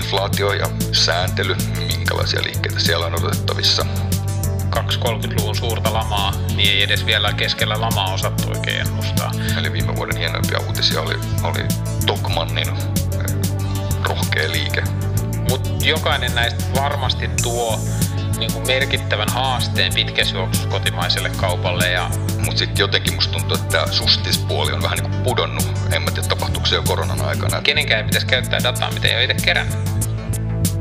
inflaatio ja sääntely, minkälaisia liikkeitä siellä on odotettavissa. 230-luvun suurta lamaa, niin ei edes vielä keskellä lamaa osattu oikein ennustaa. Eli viime vuoden hienoimpia uutisia oli, oli Tokmannin eh, rohkea liike. Mutta jokainen näistä varmasti tuo niin kuin merkittävän haasteen pitkässä juoksussa kotimaiselle kaupalle. Ja... Mutta sitten jotenkin musta tuntuu, että tämä sustispuoli on vähän niin kuin pudonnut. En mä tiedä, tapahtuuko se jo koronan aikana. Kenenkään ei pitäisi käyttää dataa, mitä ei ole itse kerännyt.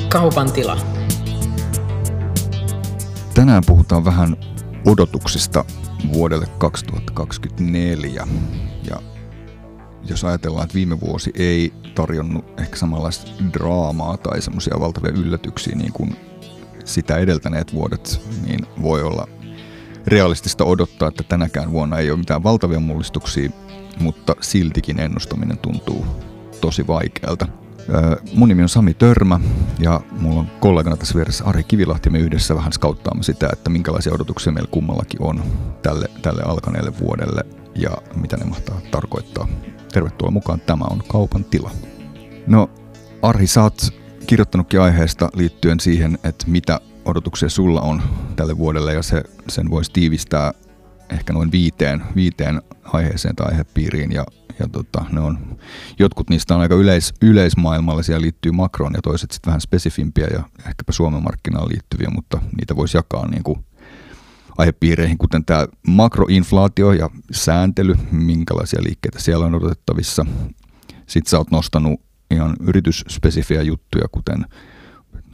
Kaupan tila. Tänään puhutaan vähän odotuksista vuodelle 2024. Ja jos ajatellaan, että viime vuosi ei tarjonnut ehkä samanlaista draamaa tai semmoisia valtavia yllätyksiä niin kuin sitä edeltäneet vuodet, niin voi olla realistista odottaa, että tänäkään vuonna ei ole mitään valtavia mullistuksia, mutta siltikin ennustaminen tuntuu tosi vaikealta. Mun nimi on Sami Törmä ja mulla on kollegana tässä vieressä Ari Kivilahti. Me yhdessä vähän skauttaamme sitä, että minkälaisia odotuksia meillä kummallakin on tälle, tälle alkaneelle vuodelle ja mitä ne mahtaa tarkoittaa. Tervetuloa mukaan, tämä on Kaupan tila. No Arhi, sä oot kirjoittanutkin aiheesta liittyen siihen, että mitä odotuksia sulla on tälle vuodelle ja se, sen voisi tiivistää ehkä noin viiteen, viiteen aiheeseen tai aihepiiriin ja, ja tota, ne on, jotkut niistä on aika yleis, yleismaailmallisia, liittyy makroon ja toiset sitten vähän spesifimpiä ja ehkäpä Suomen markkinaan liittyviä, mutta niitä voisi jakaa niin kuin aihepiireihin, kuten tämä makroinflaatio ja sääntely, minkälaisia liikkeitä siellä on odotettavissa. Sitten sä oot nostanut ihan yritysspesifiä juttuja, kuten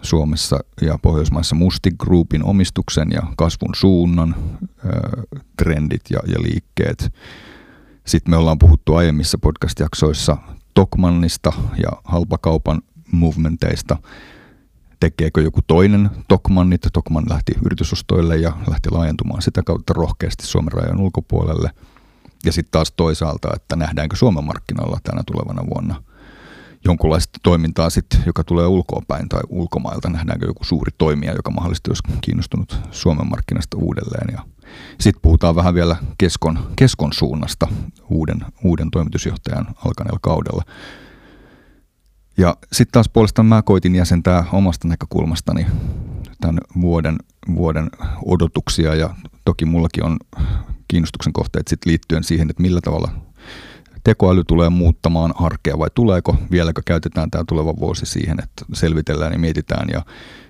Suomessa ja Pohjoismaissa Musti Groupin omistuksen ja kasvun suunnan trendit ja, ja liikkeet. Sitten me ollaan puhuttu aiemmissa podcast-jaksoissa Tokmannista ja halpakaupan movementeista. Tekeekö joku toinen Tokmannit? Tokman lähti yritysostoille ja lähti laajentumaan sitä kautta rohkeasti Suomen rajan ulkopuolelle. Ja sitten taas toisaalta, että nähdäänkö Suomen markkinoilla tänä tulevana vuonna – jonkunlaista toimintaa, sit, joka tulee ulkoapäin tai ulkomailta. Nähdäänkö joku suuri toimija, joka mahdollisesti olisi kiinnostunut Suomen markkinasta uudelleen. Sitten puhutaan vähän vielä keskon, keskon suunnasta uuden, uuden toimitusjohtajan alkaneella kaudella. Ja sitten taas puolestaan mä koitin jäsentää omasta näkökulmastani tämän vuoden, vuoden odotuksia ja toki mullakin on kiinnostuksen kohteet sit liittyen siihen, että millä tavalla tekoäly tulee muuttamaan arkea vai tuleeko, vieläkö käytetään tämä tuleva vuosi siihen, että selvitellään ja mietitään ja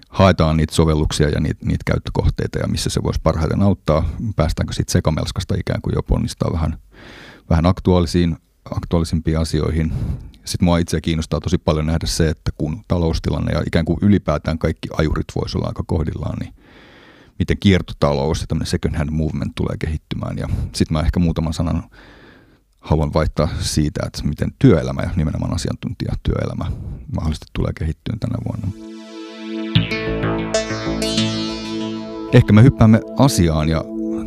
haetaan niitä sovelluksia ja niitä, niitä käyttökohteita ja missä se voisi parhaiten auttaa. Päästäänkö sitten sekamelskasta ikään kuin jo ponnistaa vähän, vähän aktuaalisiin, aktuaalisimpiin asioihin. Sitten mua itse kiinnostaa tosi paljon nähdä se, että kun taloustilanne ja ikään kuin ylipäätään kaikki ajurit voisi olla aika kohdillaan, niin miten kiertotalous ja tämmöinen second hand movement tulee kehittymään. Ja sitten mä ehkä muutaman sanan haluan vaihtaa siitä, että miten työelämä ja nimenomaan asiantuntijatyöelämä mahdollisesti tulee kehittyä tänä vuonna. Ehkä me hyppäämme asiaan ja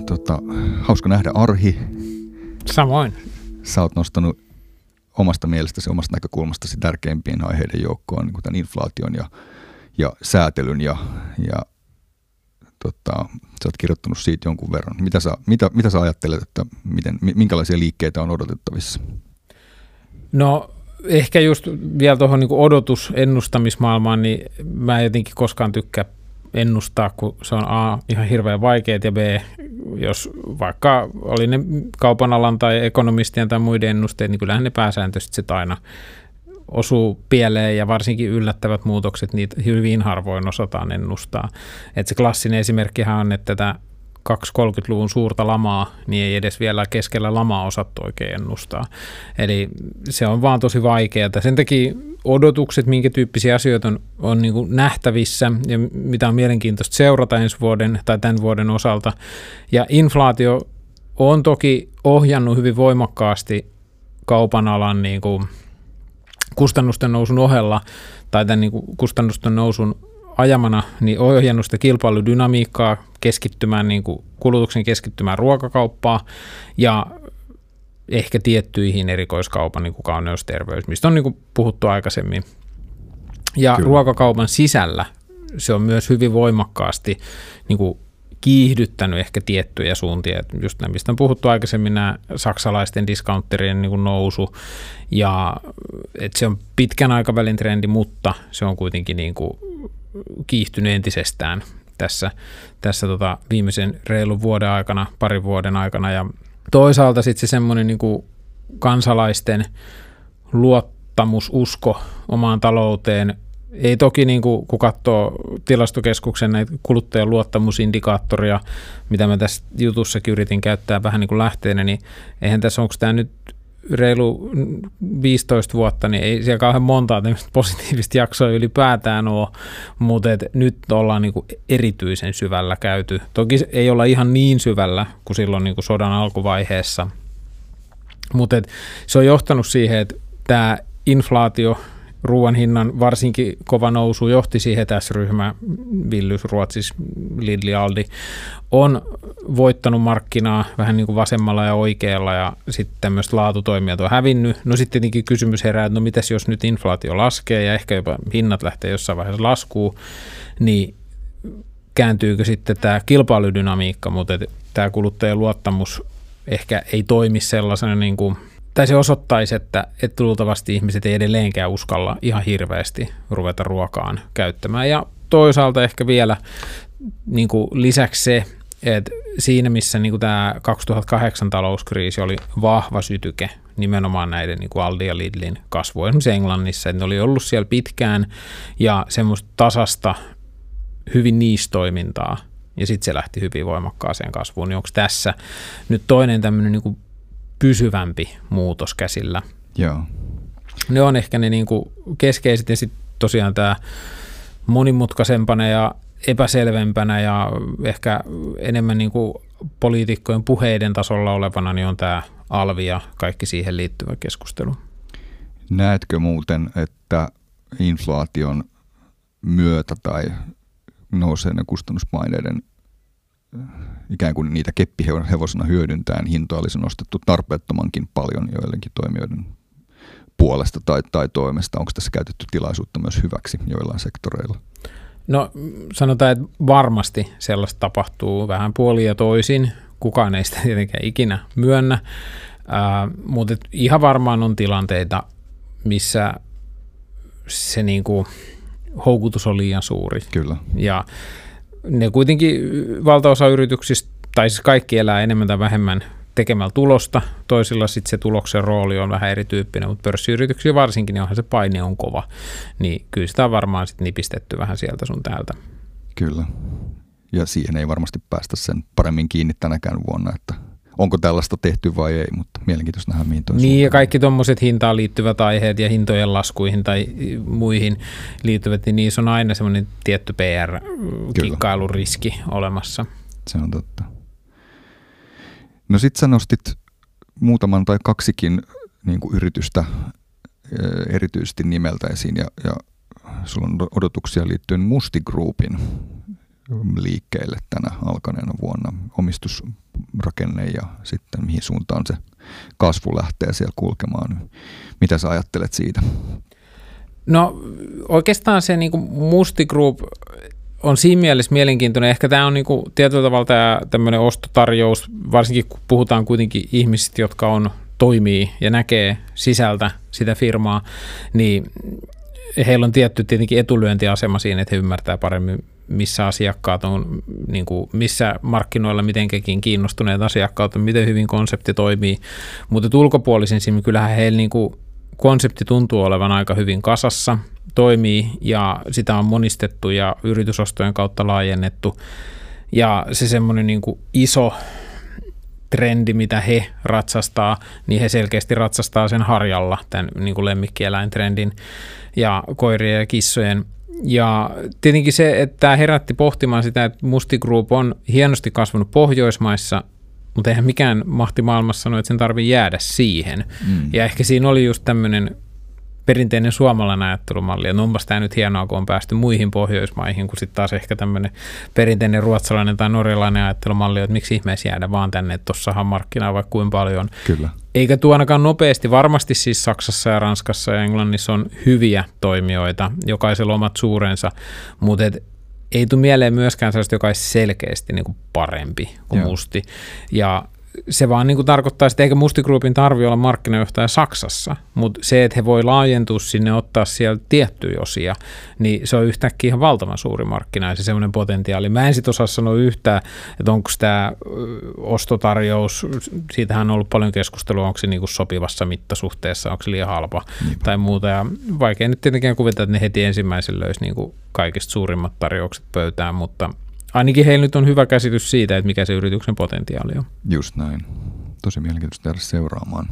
tota, hauska nähdä Arhi. Samoin. Sä oot nostanut omasta mielestäsi, omasta näkökulmastasi tärkeimpien aiheiden joukkoon, niin kuin tämän inflaation ja, ja säätelyn ja, ja tota, sä oot kirjoittanut siitä jonkun verran. Mitä sä, mitä, mitä sä ajattelet, että miten, minkälaisia liikkeitä on odotettavissa? No ehkä just vielä tuohon niin odotusennustamismaailmaan, niin mä jotenkin koskaan tykkää ennustaa, kun se on A, ihan hirveän vaikeet ja B, jos vaikka oli ne kaupan alan tai ekonomistien tai muiden ennusteet, niin kyllähän ne pääsääntöisesti sit aina osuu pieleen ja varsinkin yllättävät muutokset, niitä hyvin harvoin osataan ennustaa. Et se klassinen esimerkkihän on, että tätä 230-luvun suurta lamaa, niin ei edes vielä keskellä lamaa osattu oikein ennustaa. Eli se on vaan tosi vaikeaa. Sen takia odotukset, minkä tyyppisiä asioita on, on niin nähtävissä ja mitä on mielenkiintoista seurata ensi vuoden tai tämän vuoden osalta. Ja inflaatio on toki ohjannut hyvin voimakkaasti kaupan alan niin kuin kustannusten nousun ohella tai tämän niin kustannusten nousun ajamana niin ohjannut sitä kilpailudynamiikkaa keskittymään niin kuin kulutuksen keskittymään ruokakauppaa ja ehkä tiettyihin erikoiskaupan niin kuin kauneusterveys, mistä on niin kuin puhuttu aikaisemmin. Ja Kyllä. ruokakaupan sisällä se on myös hyvin voimakkaasti niin kuin kiihdyttänyt ehkä tiettyjä suuntia. Just nämä, mistä on puhuttu aikaisemmin, nämä saksalaisten discounterien niin nousu, ja että se on pitkän aikavälin trendi, mutta se on kuitenkin niin kuin kiihtynyt entisestään tässä, tässä tota viimeisen reilun vuoden aikana, parin vuoden aikana, ja toisaalta sitten se semmoinen niin kuin kansalaisten luottamus, usko omaan talouteen ei toki, niin kuin, kun katsoo tilastokeskuksen näitä kuluttajan luottamusindikaattoria, mitä mä tässä jutussakin yritin käyttää vähän niin kuin lähteenä, niin eihän tässä, onko tämä nyt reilu 15 vuotta, niin ei siellä kauhean montaa positiivista jaksoa ylipäätään ole, mutta et nyt ollaan niin kuin erityisen syvällä käyty. Toki ei olla ihan niin syvällä kuin silloin niin kuin sodan alkuvaiheessa, mutta se on johtanut siihen, että tämä inflaatio ruoan hinnan varsinkin kova nousu johti siihen tässä ryhmä, Villys, Ruotsis, Lidl Aldi, on voittanut markkinaa vähän niin kuin vasemmalla ja oikealla ja sitten tämmöiset laatutoimijat on hävinnyt. No sitten tietenkin kysymys herää, että no mitäs jos nyt inflaatio laskee ja ehkä jopa hinnat lähtee jossain vaiheessa laskuun, niin kääntyykö sitten tämä kilpailudynamiikka, mutta tämä kuluttajien luottamus ehkä ei toimi sellaisena niin kuin – tai se osoittaisi, että, että luultavasti ihmiset ei edelleenkään uskalla ihan hirveästi ruveta ruokaan käyttämään. Ja toisaalta ehkä vielä niin kuin lisäksi se, että siinä missä niin kuin tämä 2008 talouskriisi oli vahva sytyke nimenomaan näiden niin kuin Aldi ja Lidlin kasvu, esimerkiksi Englannissa, että ne oli ollut siellä pitkään ja semmoista tasasta hyvin niistoimintaa, ja sitten se lähti hyvin voimakkaaseen kasvuun, niin onko tässä nyt toinen tämmöinen niin pysyvämpi muutos käsillä. Joo. Ne on ehkä ne niin kuin keskeiset ja sitten tosiaan tämä monimutkaisempana ja epäselvempänä ja ehkä enemmän niin kuin poliitikkojen puheiden tasolla olevana niin on tämä alvi ja kaikki siihen liittyvä keskustelu. Näetkö muuten, että inflaation myötä tai nouseen kustannuspaineiden ikään kuin niitä keppihevosena hyödyntäen hintoja olisi nostettu tarpeettomankin paljon joillekin toimijoiden puolesta tai, tai toimesta. Onko tässä käytetty tilaisuutta myös hyväksi joillain sektoreilla? No sanotaan, että varmasti sellaista tapahtuu vähän puoli ja toisin. Kukaan ei sitä tietenkään ikinä myönnä, äh, mutta ihan varmaan on tilanteita, missä se niinku houkutus on liian suuri. Kyllä. Ja ne kuitenkin valtaosa yrityksistä, tai siis kaikki elää enemmän tai vähemmän tekemällä tulosta. Toisilla sitten se tuloksen rooli on vähän erityyppinen, mutta pörssiyrityksiä varsinkin, niin onhan se paine on kova. Niin kyllä sitä on varmaan sitten nipistetty vähän sieltä sun täältä. Kyllä. Ja siihen ei varmasti päästä sen paremmin kiinni tänäkään vuonna, että onko tällaista tehty vai ei, mutta mielenkiintoista nähdä mihin Niin suuntaan. ja kaikki tuommoiset hintaan liittyvät aiheet ja hintojen laskuihin tai muihin liittyvät, niin niissä on aina semmoinen tietty PR-kikkailuriski olemassa. Se on totta. No sit sä nostit muutaman tai kaksikin niin kuin yritystä erityisesti nimeltä esiin ja, ja sulla on odotuksia liittyen Musti Groupin liikkeelle tänä alkaneena vuonna. Omistusrakenne ja sitten mihin suuntaan se kasvu lähtee siellä kulkemaan. Mitä sä ajattelet siitä? No oikeastaan se niin Musti Group on siinä mielessä mielenkiintoinen. Ehkä tämä on niin kuin tietyllä tavalla tämä tämmöinen ostotarjous, varsinkin kun puhutaan kuitenkin ihmisistä, jotka on toimii ja näkee sisältä sitä firmaa, niin heillä on tietty tietenkin etulyöntiasema siinä, että he ymmärtää paremmin, missä asiakkaat on, niin kuin, missä markkinoilla mitenkin kiinnostuneet asiakkaat on, miten hyvin konsepti toimii. Mutta ulkopuolisin silmin kyllähän heillä niin kuin, konsepti tuntuu olevan aika hyvin kasassa, toimii ja sitä on monistettu ja yritysostojen kautta laajennettu. Ja se semmoinen niin kuin iso trendi, mitä he ratsastaa, niin he selkeästi ratsastaa sen harjalla, tämän niin kuin lemmikkieläintrendin ja koirien ja kissojen. Ja tietenkin se, että tämä herätti pohtimaan sitä, että Musti Group on hienosti kasvanut Pohjoismaissa, mutta eihän mikään mahti maailmassa sano, että sen tarvii jäädä siihen. Mm. Ja ehkä siinä oli just tämmöinen perinteinen suomalainen ajattelumalli. Ja onpas tämä nyt hienoa, kun on päästy muihin Pohjoismaihin, kun sitten taas ehkä tämmöinen perinteinen ruotsalainen tai norjalainen ajattelumalli, että miksi ihmeessä jäädä vaan tänne, että tuossahan markkinaa vaikka kuin paljon. Kyllä. Eikä tuo ainakaan nopeasti. Varmasti siis Saksassa ja Ranskassa ja Englannissa on hyviä toimijoita, jokaisella omat suurensa, mutta ei tule mieleen myöskään sellaista, joka olisi selkeästi niin kuin parempi kuin Joo. musti. Ja se vaan niin kuin tarkoittaa, että eikä Mustigroupin tarvi olla markkinajohtaja Saksassa, mutta se, että he voi laajentua sinne, ottaa siellä tiettyjä osia, niin se on yhtäkkiä ihan valtavan suuri markkina ja se semmoinen potentiaali. Mä en sit osaa sanoa yhtään, että onko tämä ostotarjous, siitähän on ollut paljon keskustelua, onko se niin kuin sopivassa mittasuhteessa, onko se liian halpa Niinpä. tai muuta. Ja vaikea nyt tietenkään kuvitella, että ne heti ensimmäisen löysi niin kuin kaikista suurimmat tarjoukset pöytään, mutta ainakin heillä nyt on hyvä käsitys siitä, että mikä se yrityksen potentiaali on. Just näin. Tosi mielenkiintoista jäädä seuraamaan.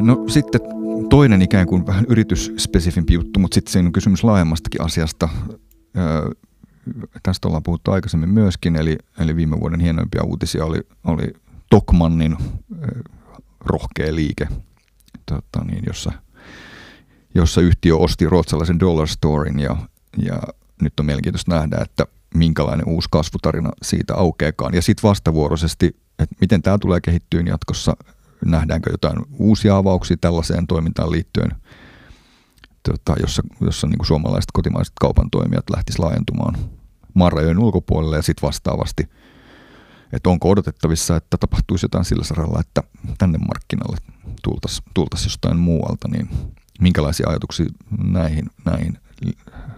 No sitten toinen ikään kuin vähän yritysspesifimpi juttu, mutta sitten siinä on kysymys laajemmastakin asiasta. Tästä ollaan puhuttu aikaisemmin myöskin, eli, eli viime vuoden hienoimpia uutisia oli, oli Tokmannin rohkea liike, tota niin, jossa, jossa yhtiö osti ruotsalaisen Dollar Storin ja, ja nyt on mielenkiintoista nähdä, että minkälainen uusi kasvutarina siitä aukeakaan. Ja sitten vastavuoroisesti, että miten tämä tulee kehittyyn jatkossa, nähdäänkö jotain uusia avauksia tällaiseen toimintaan liittyen, tota, jossa, jossa niin kuin suomalaiset kotimaiset kaupan toimijat lähtisivät laajentumaan maan rajojen ulkopuolelle ja sitten vastaavasti, että onko odotettavissa, että tapahtuisi jotain sillä saralla, että tänne markkinalle tultaisiin tultais jostain muualta, niin minkälaisia ajatuksia näihin, näihin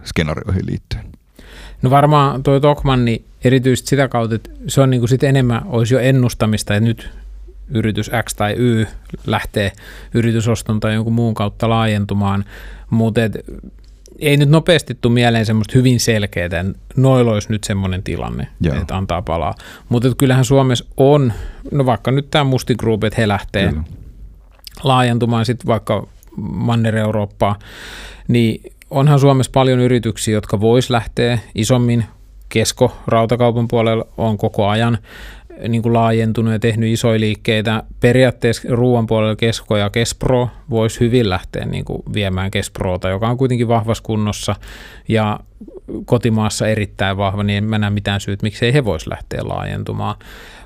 skenaarioihin liittyen? No varmaan tuo Tokman, niin erityisesti sitä kautta, että se on niin kuin sit enemmän, olisi jo ennustamista, että nyt yritys X tai Y lähtee yritysoston tai jonkun muun kautta laajentumaan, mutta et, ei nyt nopeasti tule mieleen semmoista hyvin selkeää, että noilla olisi nyt semmoinen tilanne, Joo. että antaa palaa. Mutta kyllähän Suomessa on, no vaikka nyt tämä Musti Group, että he lähtee Kyllä. laajentumaan sitten vaikka Manner-Eurooppaan, niin onhan Suomessa paljon yrityksiä, jotka vois lähteä isommin. Kesko rautakaupan puolella on koko ajan niin kuin laajentunut ja tehnyt isoja liikkeitä. Periaatteessa ruoan puolella Kesko ja Kespro voisi hyvin lähteä niin kuin viemään Kesproota, joka on kuitenkin vahvassa kunnossa ja kotimaassa erittäin vahva, niin en mä näe mitään syyt, miksei he vois lähteä laajentumaan.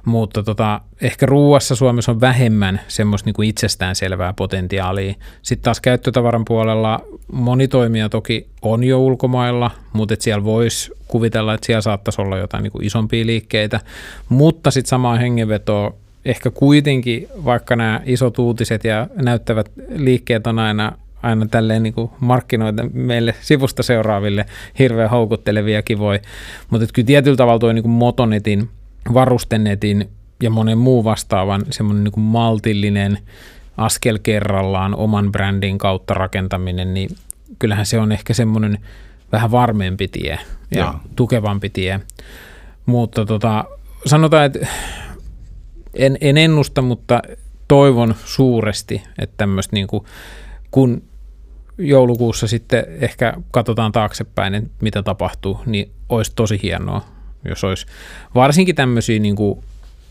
Mutta tota, ehkä ruuassa Suomessa on vähemmän semmoista niin itsestäänselvää potentiaalia. Sitten taas käyttötavaran puolella moni toimija toki on jo ulkomailla, mutta et siellä voisi kuvitella, että siellä saattaisi olla jotain niin isompia liikkeitä. Mutta sitten samaan hengenvetoon ehkä kuitenkin, vaikka nämä isot uutiset ja näyttävät liikkeet on aina aina tälleen niin kuin markkinoita meille sivusta seuraaville hirveän houkuttelevia kivoja. Mutta kyllä tietyllä tavalla tuo niin kuin Motonetin, varustenetin ja monen muu vastaavan semmoinen niin kuin maltillinen askel kerrallaan oman brändin kautta rakentaminen, niin kyllähän se on ehkä semmoinen vähän varmempi tie ja Joo. tukevampi tie. Mutta tota, sanotaan, että en, en ennusta, mutta toivon suuresti, että tämmöistä niin kuin, kun joulukuussa sitten ehkä katsotaan taaksepäin, että mitä tapahtuu, niin olisi tosi hienoa, jos olisi varsinkin tämmöisiä niin kuin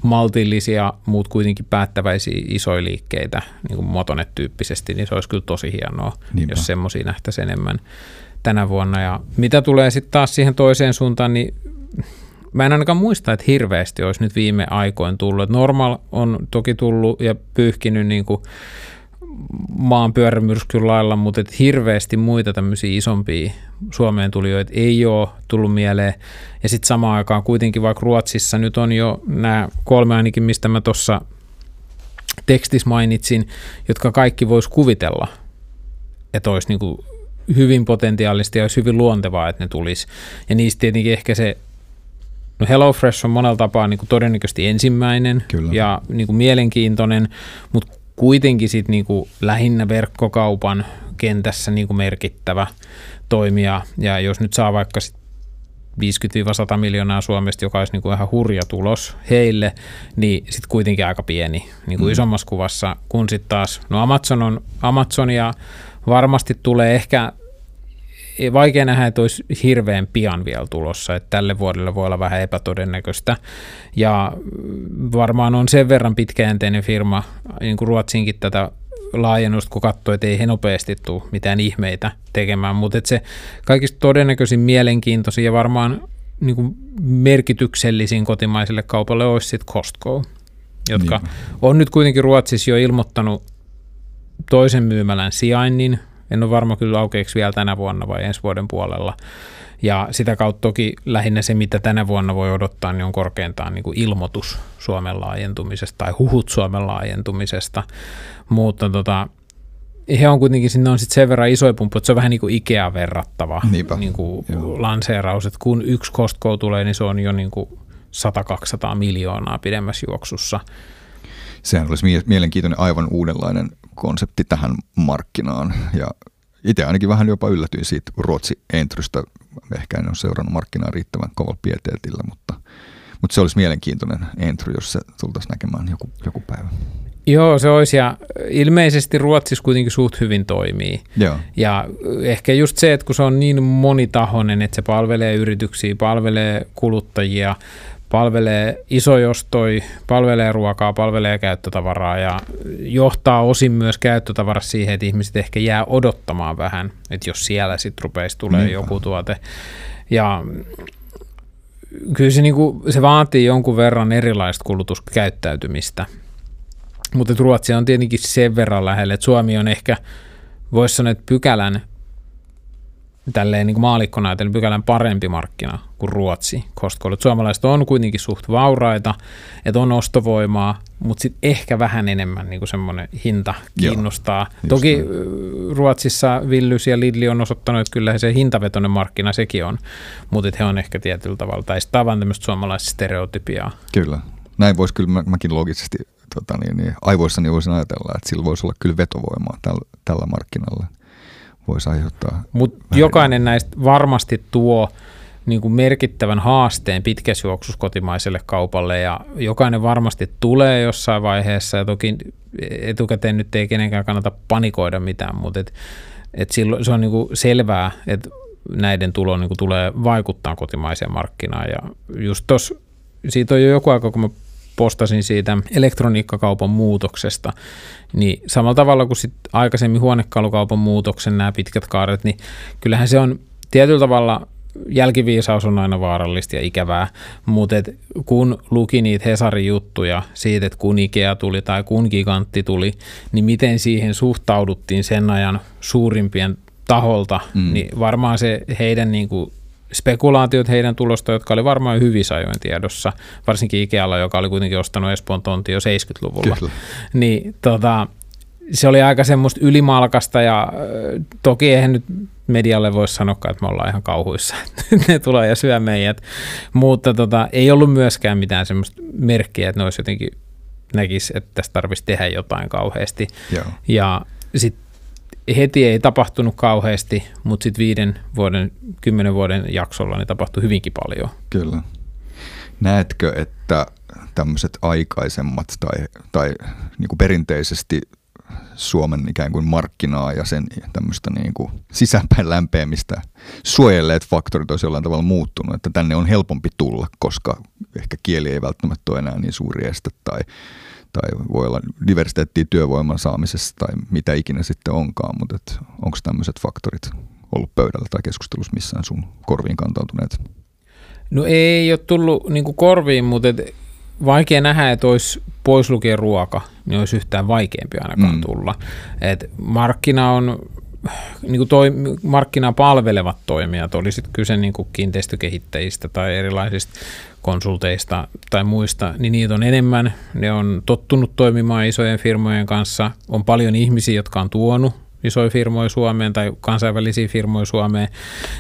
maltillisia, muut kuitenkin päättäväisiä isoja liikkeitä, niin kuin Motonet-tyyppisesti, niin se olisi kyllä tosi hienoa, Niinpä. jos semmoisia nähtäisiin enemmän tänä vuonna. Ja mitä tulee sitten taas siihen toiseen suuntaan, niin mä en ainakaan muista, että hirveästi olisi nyt viime aikoin tullut. Normal on toki tullut ja pyyhkinyt niin kuin maan pyörämyrskyn lailla, mutta et hirveästi muita tämmöisiä isompia Suomeen tulijoita ei ole tullut mieleen. Ja sitten samaan aikaan kuitenkin vaikka Ruotsissa nyt on jo nämä kolme ainakin, mistä mä tuossa tekstissä mainitsin, jotka kaikki vois kuvitella, että olisi niin kuin hyvin potentiaalista ja olisi hyvin luontevaa, että ne tulisi. Ja niistä tietenkin ehkä se No HelloFresh on monella tapaa niin kuin todennäköisesti ensimmäinen Kyllä. ja niin kuin mielenkiintoinen, mutta kuitenkin sit niin kuin lähinnä verkkokaupan kentässä niin kuin merkittävä toimija. Ja jos nyt saa vaikka sit 50-100 miljoonaa Suomesta, joka olisi niin kuin ihan hurja tulos heille, niin sitten kuitenkin aika pieni niin kuin mm. isommassa kuvassa, kun sitten taas, no Amazon on Amazon ja varmasti tulee ehkä vaikea nähdä, että olisi hirveän pian vielä tulossa, että tälle vuodelle voi olla vähän epätodennäköistä. Ja varmaan on sen verran pitkäjänteinen firma, niin kuin Ruotsinkin tätä laajennusta, kun katsoo, että ei he nopeasti tule mitään ihmeitä tekemään, mutta se kaikista todennäköisin mielenkiintoisin ja varmaan niin kuin merkityksellisin kotimaiselle kaupalle olisi sitten Costco, jotka Niinpä. on nyt kuitenkin Ruotsissa jo ilmoittanut toisen myymälän sijainnin, En ole varma kyllä aukeeksi vielä tänä vuonna vai ensi vuoden puolella. Ja sitä kautta toki lähinnä se, mitä tänä vuonna voi odottaa, niin on korkeintaan niin kuin ilmoitus Suomen laajentumisesta tai huhut Suomen laajentumisesta. Mutta tota, he on kuitenkin, sinne on sitten sen verran isoja pumppu, että se on vähän niin kuin Ikea verrattava niin kuin lanseeraus, että kun yksi Costco tulee, niin se on jo niin kuin 100-200 miljoonaa pidemmässä juoksussa. Sehän olisi mielenkiintoinen aivan uudenlainen konsepti tähän markkinaan ja itse ainakin vähän jopa yllätyin siitä Ruotsi entrystä. Ehkä en ole seurannut markkinaa riittävän kovalla pieteetillä, mutta, mutta se olisi mielenkiintoinen entry, jos se tultaisiin näkemään joku, joku päivä. Joo, se olisi ja ilmeisesti Ruotsissa kuitenkin suht hyvin toimii. Joo. Ja ehkä just se, että kun se on niin monitahoinen, että se palvelee yrityksiä, palvelee kuluttajia, palvelee isojostoi, palvelee ruokaa, palvelee käyttötavaraa ja johtaa osin myös käyttötavarassa siihen, että ihmiset ehkä jää odottamaan vähän, että jos siellä sitten rupeisi tulee Niinpä. joku tuote. Ja kyllä se, niin kuin, se vaatii jonkun verran erilaista kulutuskäyttäytymistä. Mutta Ruotsi on tietenkin sen verran lähellä, että Suomi on ehkä, voisi sanoa, että pykälän tälleen niin maalikkona ajatellen pykälän parempi markkina kuin Ruotsi Costcolle. Suomalaiset on kuitenkin suht vauraita, että on ostovoimaa, mutta sitten ehkä vähän enemmän niin semmoinen hinta kiinnostaa. Joo, Toki niin. Ruotsissa Villys ja Lidli on osoittanut, että kyllä se hintavetoinen markkina sekin on, mutta he on ehkä tietyllä tavalla, tai tavan tämmöistä suomalaista stereotypiaa. Kyllä, näin voisi kyllä mä, mäkin logisesti tota niin, niin, aivoissani voisin ajatella, että sillä voisi olla kyllä vetovoimaa tällä, tällä markkinalla voisi aiheuttaa. Mutta jokainen näistä varmasti tuo niin kuin merkittävän haasteen pitkässä juoksussa kotimaiselle kaupalle ja jokainen varmasti tulee jossain vaiheessa ja toki etukäteen nyt ei kenenkään kannata panikoida mitään, mutta et, et silloin se on niin kuin selvää, että näiden tulo niin kuin tulee vaikuttaa kotimaiseen markkinaan ja just tuossa siitä on jo joku aika, kun mä postasin siitä elektroniikkakaupan muutoksesta, niin samalla tavalla kuin sit aikaisemmin huonekalukaupan muutoksen nämä pitkät kaaret, niin kyllähän se on tietyllä tavalla jälkiviisaus on aina vaarallista ja ikävää, mutta et kun luki niitä Hesarin juttuja siitä, että kun Ikea tuli tai kun Gigantti tuli, niin miten siihen suhtauduttiin sen ajan suurimpien taholta, mm. niin varmaan se heidän niin kuin spekulaatiot heidän tulosta, jotka oli varmaan hyvissä ajoin tiedossa, varsinkin Ikealla, joka oli kuitenkin ostanut Espoon tonti jo 70-luvulla. Kyllä. Niin tota, se oli aika semmoista ylimalkasta ja toki eihän nyt medialle voi sanoa, että me ollaan ihan kauhuissa, että ne tulee ja syö meidät, mutta tota, ei ollut myöskään mitään semmoista merkkiä, että ne olisi jotenkin näkisi, että tässä tarvitsisi tehdä jotain kauheasti. Joo. Ja sitten heti ei tapahtunut kauheasti, mutta sitten viiden vuoden, kymmenen vuoden jaksolla niin tapahtui hyvinkin paljon. Kyllä. Näetkö, että tämmöiset aikaisemmat tai, tai niin kuin perinteisesti Suomen ikään kuin markkinaa ja sen tämmöistä niin kuin sisäpäin lämpeämistä suojelleet faktorit olisi jollain tavalla muuttunut, että tänne on helpompi tulla, koska ehkä kieli ei välttämättä ole enää niin suuri este tai tai voi olla diversiteettiä työvoiman saamisessa tai mitä ikinä sitten onkaan, mutta onko tämmöiset faktorit ollut pöydällä tai keskustelussa missään sun korviin kantautuneet? No ei ole tullut niin korviin, mutta et vaikea nähdä, että olisi pois lukien ruoka, niin olisi yhtään vaikeampi ainakaan mm. tulla. Et markkina on niin kuin toi, markkinaa palvelevat toimijat, oli sitten kyse niin kuin kiinteistökehittäjistä tai erilaisista konsulteista tai muista, niin niitä on enemmän. Ne on tottunut toimimaan isojen firmojen kanssa. On paljon ihmisiä, jotka on tuonut isoja firmoja Suomeen tai kansainvälisiä firmoja Suomeen,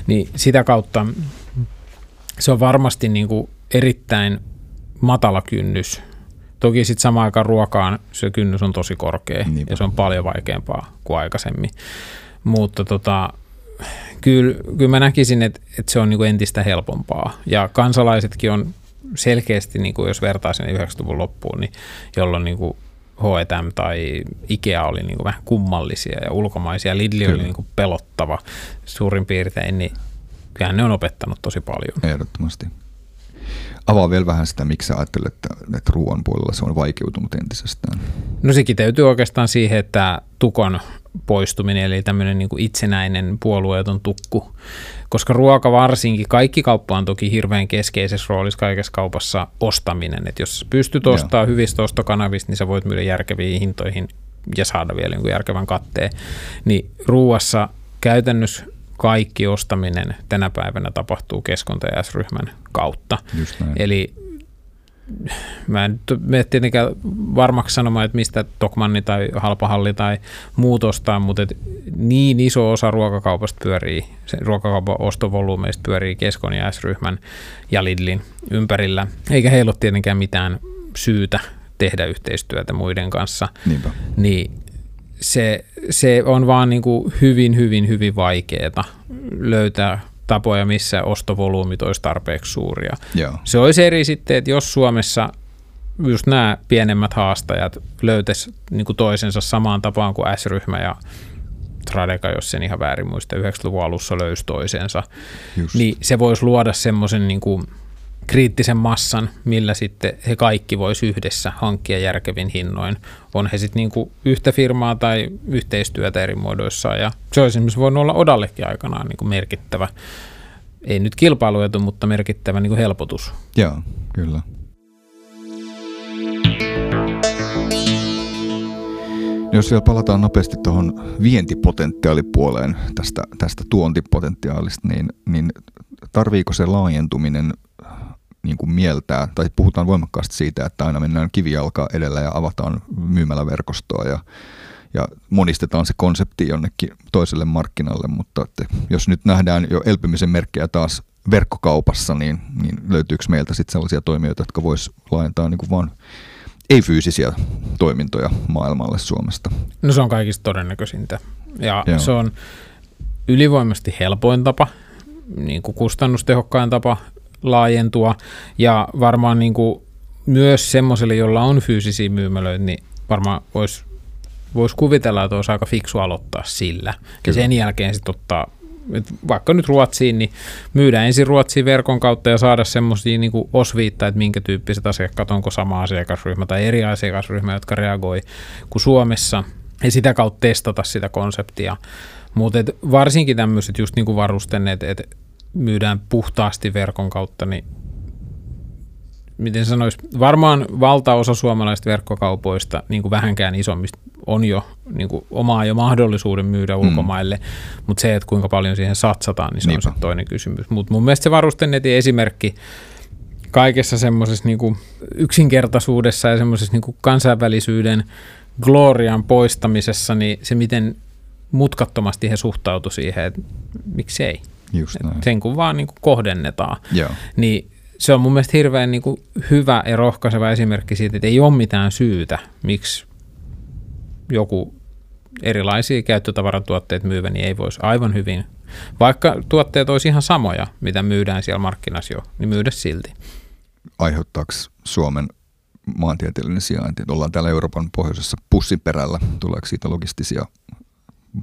niin sitä kautta se on varmasti niin kuin erittäin matala kynnys. Toki sitten samaan aikaan ruokaan se kynnys on tosi korkea Niinpä. ja se on paljon vaikeampaa kuin aikaisemmin. Mutta tota, kyllä, kyllä mä näkisin, että, että se on niin kuin entistä helpompaa. Ja kansalaisetkin on selkeästi, niin kuin jos vertaa sinne 90-luvun loppuun, niin jolloin niin kuin H&M tai Ikea oli niin kuin vähän kummallisia ja ulkomaisia. Lidl Kyllä. oli niin kuin pelottava suurin piirtein, niin kyllähän ne on opettanut tosi paljon. Ehdottomasti. Avaa vielä vähän sitä, miksi sä ajattelet, että, että ruoan puolella se on vaikeutunut entisestään. No se kiteytyy oikeastaan siihen, että tukon poistuminen, eli tämmöinen niin itsenäinen puolueeton tukku, koska ruoka varsinkin, kaikki kauppa on toki hirveän keskeisessä roolissa kaikessa kaupassa ostaminen, että jos pystyt ostamaan hyvistä ostokanavista, niin sä voit myydä järkeviin hintoihin ja saada vielä jonkun järkevän katteen, niin ruuassa käytännössä kaikki ostaminen tänä päivänä tapahtuu keskonta- ja S-ryhmän kautta. Eli mä en mene tietenkään varmaksi sanomaan, että mistä Tokmanni tai Halpahalli tai muut ostaa, mutta et niin iso osa ruokakaupasta pyörii, se ruokakaupan ostovolyymeista pyörii Keskon ja S-ryhmän ja Lidlin ympärillä, eikä heillä ole tietenkään mitään syytä tehdä yhteistyötä muiden kanssa. Niinpä. Niin se, se on vaan niin kuin hyvin, hyvin, hyvin vaikeaa löytää tapoja, missä ostovolyymit olisi tarpeeksi suuria. Joo. Se olisi eri sitten, että jos Suomessa just nämä pienemmät haastajat löytäisi niin kuin toisensa samaan tapaan kuin S-ryhmä ja Tradeka, jos sen ihan väärin muista, 90-luvun alussa löysi toisensa, Just. niin se voisi luoda semmoisen niin kuin kriittisen massan, millä sitten he kaikki voisi yhdessä hankkia järkevin hinnoin. On he sitten niin yhtä firmaa tai yhteistyötä eri muodoissa. Ja se olisi esimerkiksi voinut olla Odallekin aikanaan niin kuin merkittävä, ei nyt kilpailuetu, mutta merkittävä niin kuin helpotus. Joo, kyllä. Jos vielä palataan nopeasti tuohon vientipotentiaalipuoleen tästä, tästä tuontipotentiaalista, niin, niin tarviiko se laajentuminen niin kuin mieltää, tai puhutaan voimakkaasti siitä, että aina mennään kivijalka edellä ja avataan myymäläverkostoa ja, ja monistetaan se konsepti jonnekin toiselle markkinalle, mutta että jos nyt nähdään jo elpymisen merkkejä taas verkkokaupassa, niin, niin löytyykö meiltä sitten sellaisia toimijoita, jotka vois laajentaa niin kuin vaan ei-fyysisiä toimintoja maailmalle Suomesta? No se on kaikista todennäköisintä. Ja Joo. se on ylivoimaisesti helpoin tapa, niin kuin kustannustehokkain tapa laajentua ja varmaan niin kuin myös semmoiselle, jolla on fyysisiä myymälöitä, niin varmaan voisi vois kuvitella, että olisi aika fiksu aloittaa sillä. Ja Kyllä. sen jälkeen sitten ottaa, et vaikka nyt Ruotsiin, niin myydään ensin Ruotsiin verkon kautta ja saada semmoisia niin osviittaa, että minkä tyyppiset asiakkaat, onko sama asiakasryhmä tai eri asiakasryhmä, jotka reagoi kuin Suomessa, ja sitä kautta testata sitä konseptia. Mutta varsinkin tämmöiset just niin kuin varusten, että et myydään puhtaasti verkon kautta, niin miten sanois, varmaan valtaosa suomalaisista verkkokaupoista niin kuin vähänkään isommista on jo niin kuin omaa jo mahdollisuuden myydä ulkomaille, mutta se, että kuinka paljon siihen satsataan, niin se Niinpä. on se toinen kysymys. Mutta mun mielestä se varustenetin esimerkki kaikessa semmoisessa niin kuin yksinkertaisuudessa ja semmoisessa niin kuin kansainvälisyyden glorian poistamisessa, niin se miten mutkattomasti he suhtautu siihen, että miksei. Just näin. Sen kun vaan niin kuin kohdennetaan Joo. niin se on mun mielestä hirveän niin kuin hyvä ja rohkaiseva esimerkki siitä, että ei ole mitään syytä, miksi joku erilaisia käyttötavaratuotteet myyvä, niin ei voisi aivan hyvin, vaikka tuotteet olisi ihan samoja, mitä myydään siellä markkinassa jo, niin myydä silti. Aiheuttaako Suomen maantieteellinen sijainti, että ollaan täällä Euroopan pohjoisessa pussin perällä, tuleeko siitä logistisia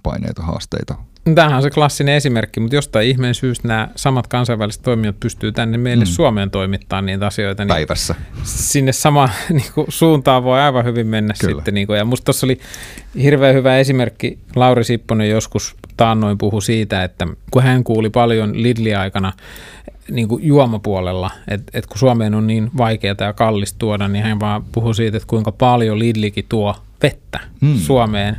paineita, haasteita? Tämähän on se klassinen esimerkki, mutta jostain ihmeen syystä nämä samat kansainväliset toimijat pystyy tänne meille mm. Suomeen toimittamaan niitä asioita. Niin Päivässä. sinne samaan niin kuin, suuntaan voi aivan hyvin mennä Kyllä. sitten. Niin kuin, ja musta tuossa oli hirveän hyvä esimerkki. Lauri Sipponen joskus taannoin puhui siitä, että kun hän kuuli paljon Lidli-aikana niin kuin juomapuolella, että, että kun Suomeen on niin vaikeaa ja kallista tuoda, niin hän vaan puhui siitä, että kuinka paljon Lidlikin tuo vettä mm. Suomeen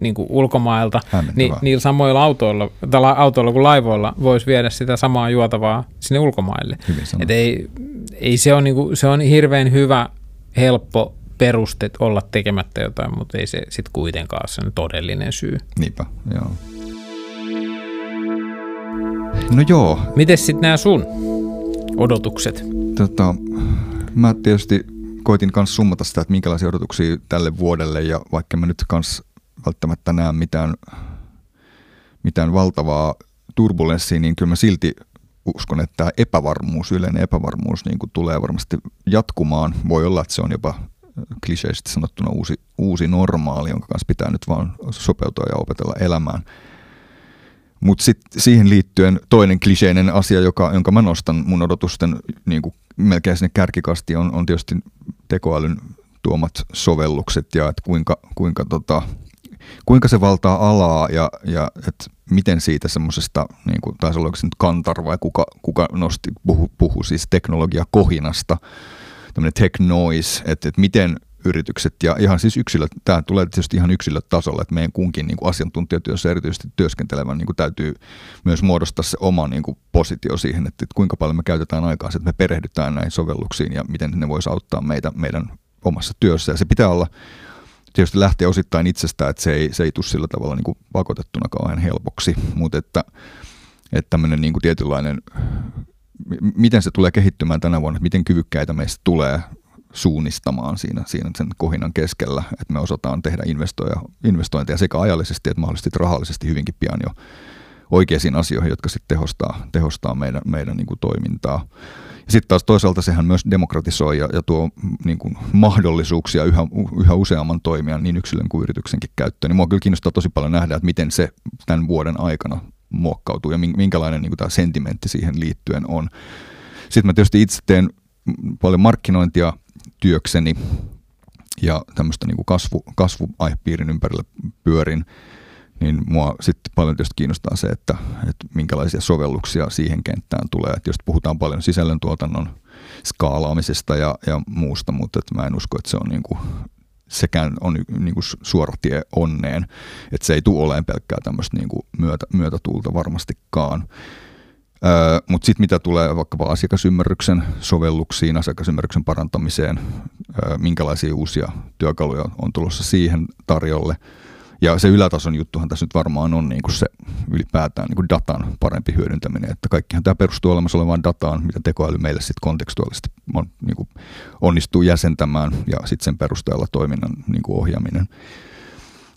niin kuin ulkomailta, niin niillä samoilla autoilla, tai la- autoilla kuin laivoilla voisi viedä sitä samaa juotavaa sinne ulkomaille. Et ei, ei se, on niinku, se on hirveän hyvä, helppo peruste olla tekemättä jotain, mutta ei se sitten kuitenkaan ole sen todellinen syy. Niinpä, joo. No joo, Miten sitten nämä sun odotukset? tota, mä tietysti koitin kanssa summata sitä, että minkälaisia odotuksia tälle vuodelle ja vaikka mä nyt kans välttämättä näe mitään, mitään valtavaa turbulenssia, niin kyllä mä silti uskon, että tämä epävarmuus, yleinen epävarmuus niin kuin tulee varmasti jatkumaan. Voi olla, että se on jopa kliseisesti sanottuna uusi, uusi normaali, jonka kanssa pitää nyt vaan sopeutua ja opetella elämään. Mutta sitten siihen liittyen toinen kliseinen asia, joka, jonka mä nostan mun odotusten niin kuin melkein sinne kärkikasti, on, on tietysti tekoälyn tuomat sovellukset ja että kuinka, kuinka, tota, kuinka se valtaa alaa ja, ja että miten siitä semmoisesta, niin kuin, taisi olla nyt Kantar vai kuka, kuka nosti, puhu, puhu siis teknologia kohinasta, tämmöinen tech noise, että, että miten, yritykset ja ihan siis yksilö, tämä tulee tietysti ihan yksilötasolla, että meidän kunkin niin kuin asiantuntijatyössä erityisesti työskentelevän niin kuin täytyy myös muodostaa se oma niin kuin positio siihen, että, että kuinka paljon me käytetään aikaa, että me perehdytään näihin sovelluksiin ja miten ne voisi auttaa meitä meidän omassa työssä. Ja se pitää olla tietysti lähteä osittain itsestään, että se ei, se ei tule sillä tavalla niin kuin pakotettuna kauhean helpoksi, mutta että, että tämmöinen niin kuin tietynlainen, miten se tulee kehittymään tänä vuonna, miten kyvykkäitä meistä tulee suunnistamaan siinä, siinä sen kohinan keskellä, että me osataan tehdä investointeja sekä ajallisesti että mahdollisesti rahallisesti hyvinkin pian jo oikeisiin asioihin, jotka sitten tehostaa, tehostaa meidän, meidän niin kuin toimintaa. Ja sitten taas toisaalta sehän myös demokratisoi ja, ja tuo niin kuin mahdollisuuksia yhä, yhä useamman toimijan niin yksilön kuin yrityksenkin käyttöön. Niin mua kyllä kiinnostaa tosi paljon nähdä, että miten se tämän vuoden aikana muokkautuu ja minkälainen niin kuin tämä sentimentti siihen liittyen on. Sitten mä tietysti itse teen paljon markkinointia työkseni ja tämmöistä niin kuin kasvu, kasvuaihepiirin ympärillä pyörin, niin mua sitten paljon tietysti kiinnostaa se, että, että minkälaisia sovelluksia siihen kenttään tulee. Että jos puhutaan paljon sisällöntuotannon skaalaamisesta ja, ja muusta, mutta että mä en usko, että se on niin kuin, sekään on niin kuin suora tie onneen, että se ei tule olemaan pelkkää tämmöistä niin kuin myötä, myötätuulta varmastikaan. Öö, Mutta sitten mitä tulee vaikkapa asiakasymmärryksen sovelluksiin, asiakasymmärryksen parantamiseen, öö, minkälaisia uusia työkaluja on tulossa siihen tarjolle. Ja se ylätason juttuhan tässä nyt varmaan on niin kuin se ylipäätään niin kuin datan parempi hyödyntäminen, että kaikkihan tämä perustuu olemassa olevaan dataan, mitä tekoäly meille sitten kontekstuaalisesti on, niin kuin onnistuu jäsentämään ja sitten sen perusteella toiminnan niin kuin ohjaaminen.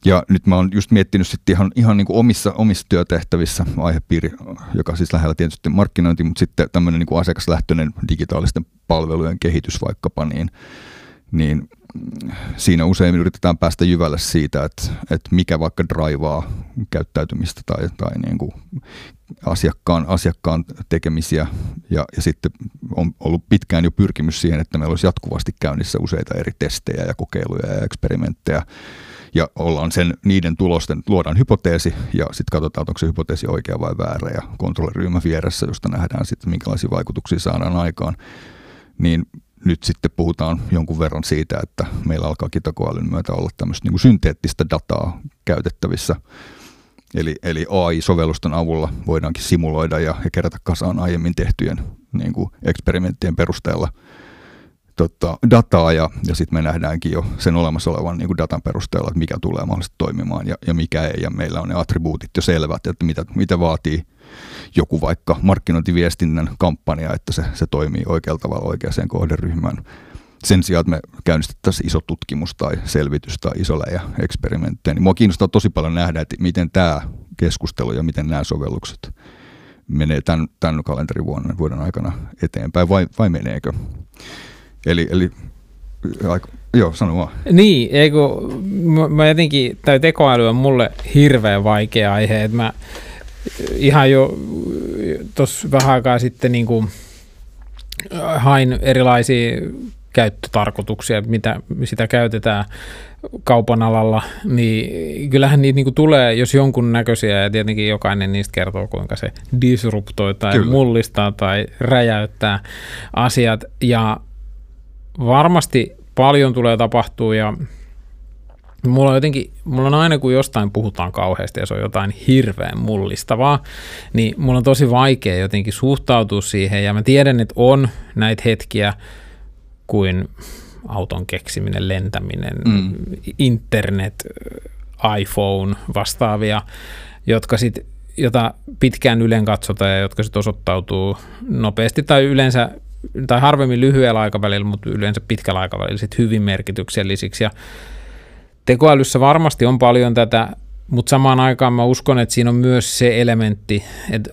Ja nyt mä oon just miettinyt sitten ihan, ihan niin kuin omissa, omissa työtehtävissä aihepiiri, joka siis lähellä tietysti markkinointi, mutta sitten tämmöinen niin kuin asiakaslähtöinen digitaalisten palvelujen kehitys vaikkapa, niin, niin siinä usein yritetään päästä jyvälle siitä, että, että mikä vaikka draivaa käyttäytymistä tai, tai niin kuin asiakkaan, asiakkaan tekemisiä. Ja, ja sitten on ollut pitkään jo pyrkimys siihen, että meillä olisi jatkuvasti käynnissä useita eri testejä ja kokeiluja ja eksperimenttejä ja ollaan sen, niiden tulosten, luodaan hypoteesi ja sitten katsotaan, onko se hypoteesi oikea vai väärä ja kontrolliryhmä vieressä, josta nähdään sitten, minkälaisia vaikutuksia saadaan aikaan. Niin nyt sitten puhutaan jonkun verran siitä, että meillä alkaa kitakoälyn myötä olla tämmöistä niin kuin synteettistä dataa käytettävissä. Eli, eli AI-sovellusten avulla voidaankin simuloida ja, ja kerätä kasaan aiemmin tehtyjen niin kuin eksperimenttien perusteella – tota, dataa ja, ja sitten me nähdäänkin jo sen olemassa olevan niin kuin datan perusteella, että mikä tulee mahdollisesti toimimaan ja, ja mikä ei. Ja meillä on ne attribuutit jo selvät, että mitä, mitä vaatii joku vaikka markkinointiviestinnän kampanja, että se, se toimii oikealla tavalla oikeaan kohderyhmään. Sen sijaan, että me käynnistettäisiin iso tutkimus tai selvitys tai isoläjä eksperimenttejä, niin mua kiinnostaa tosi paljon nähdä, että miten tämä keskustelu ja miten nämä sovellukset menee tämän, tämän kalenterivuoden vuoden aikana eteenpäin vai, vai meneekö. Eli, eli aika, joo, sano vaan. Niin, eikö, mä, jotenkin, tai tekoäly on mulle hirveän vaikea aihe, että mä ihan jo tuossa vähän aikaa sitten niin kuin hain erilaisia käyttötarkoituksia, mitä sitä käytetään kaupan alalla, niin kyllähän niitä niin tulee, jos jonkun näköisiä, ja tietenkin jokainen niistä kertoo, kuinka se disruptoi tai Kyllä. mullistaa tai räjäyttää asiat, ja varmasti paljon tulee tapahtuu ja mulla on jotenkin, mulla on aina kun jostain puhutaan kauheasti ja se on jotain hirveän mullistavaa, niin mulla on tosi vaikea jotenkin suhtautua siihen ja mä tiedän, että on näitä hetkiä kuin auton keksiminen, lentäminen, mm. internet, iPhone, vastaavia, jotka sit, jota pitkään ylen katsotaan ja jotka sitten osoittautuu nopeasti tai yleensä tai harvemmin lyhyellä aikavälillä, mutta yleensä pitkällä aikavälillä sit hyvin merkityksellisiksi. Ja tekoälyssä varmasti on paljon tätä, mutta samaan aikaan mä uskon, että siinä on myös se elementti, että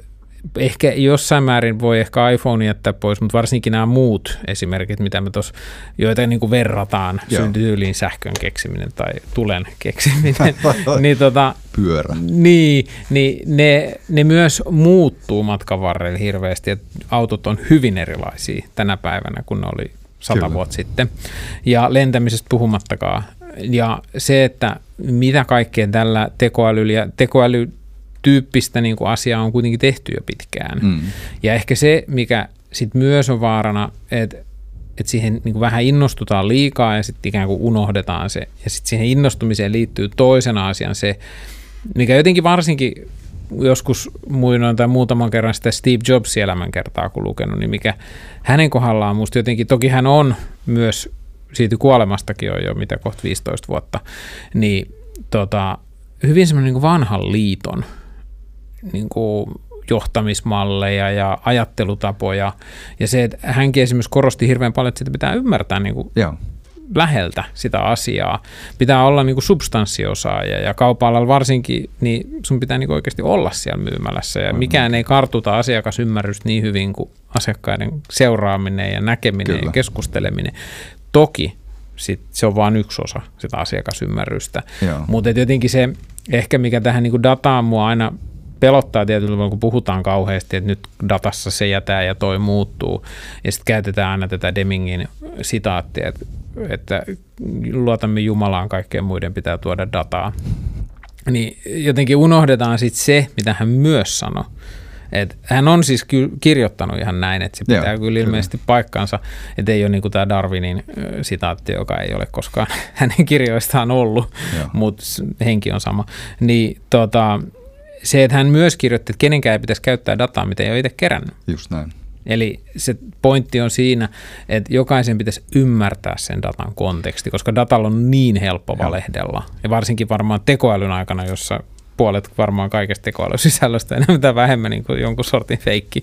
ehkä jossain määrin voi ehkä iPhone jättää pois, mutta varsinkin nämä muut esimerkit, mitä me tuossa, joita niin kuin verrataan, syntyyliin sähkön keksiminen tai tulen keksiminen, niin tota, Pyörä. Niin, niin ne, ne myös muuttuu matkan varrella hirveästi, että autot on hyvin erilaisia tänä päivänä kuin ne oli sata Kyllä. vuotta sitten. Ja lentämisestä puhumattakaan. Ja se, että mitä kaikkea tällä tekoälyllä ja tekoäly tyyppistä niin kuin asiaa on kuitenkin tehty jo pitkään. Mm. Ja ehkä se, mikä sitten myös on vaarana, että että siihen niin kuin vähän innostutaan liikaa ja sitten ikään kuin unohdetaan se. Ja sitten siihen innostumiseen liittyy toisena asian se, mikä jotenkin varsinkin joskus muinoin tai muutaman kerran sitä Steve Jobsin elämänkertaa kun lukenut, niin mikä hänen kohdallaan musta jotenkin, toki hän on myös siitä kuolemastakin on jo mitä kohta 15 vuotta, niin tota, hyvin semmoinen niin vanhan liiton niin kuin johtamismalleja ja ajattelutapoja. Ja se, että hänkin esimerkiksi korosti hirveän paljon, että sitä pitää ymmärtää niin kuin Joo. läheltä sitä asiaa. Pitää olla niin kuin substanssiosaaja ja kaupalla varsinkin, niin sun pitää niin kuin oikeasti olla siellä myymälässä. Ja mikään ei kartuta asiakasymmärrystä niin hyvin kuin asiakkaiden seuraaminen ja näkeminen Kyllä. Kyllä. ja keskusteleminen. Toki sit se on vain yksi osa sitä asiakasymmärrystä. Mutta jotenkin se ehkä mikä tähän niin kuin dataan mua aina pelottaa tietyllä tavalla, kun puhutaan kauheasti, että nyt datassa se ja tämä ja toi muuttuu. Ja sitten käytetään aina tätä Demingin sitaattia, että, että luotamme Jumalaan, kaikkeen muiden pitää tuoda dataa. Niin jotenkin unohdetaan sitten se, mitä hän myös sanoi. Et hän on siis ky- kirjoittanut ihan näin, että se Joo, pitää kyllä ilmeisesti paikkansa, että ei ole niin tämä Darwinin sitaatti, joka ei ole koskaan hänen kirjoistaan ollut, Joo. mutta henki on sama. Niin tota, se, että hän myös kirjoitti, että kenenkään ei pitäisi käyttää dataa, mitä ei ole itse kerännyt. Just näin. Eli se pointti on siinä, että jokaisen pitäisi ymmärtää sen datan konteksti, koska datalla on niin helppo Joo. valehdella. Ja varsinkin varmaan tekoälyn aikana, jossa puolet varmaan kaikesta tekoälysisällöstä enemmän tai vähemmän niin kuin jonkun sortin feikki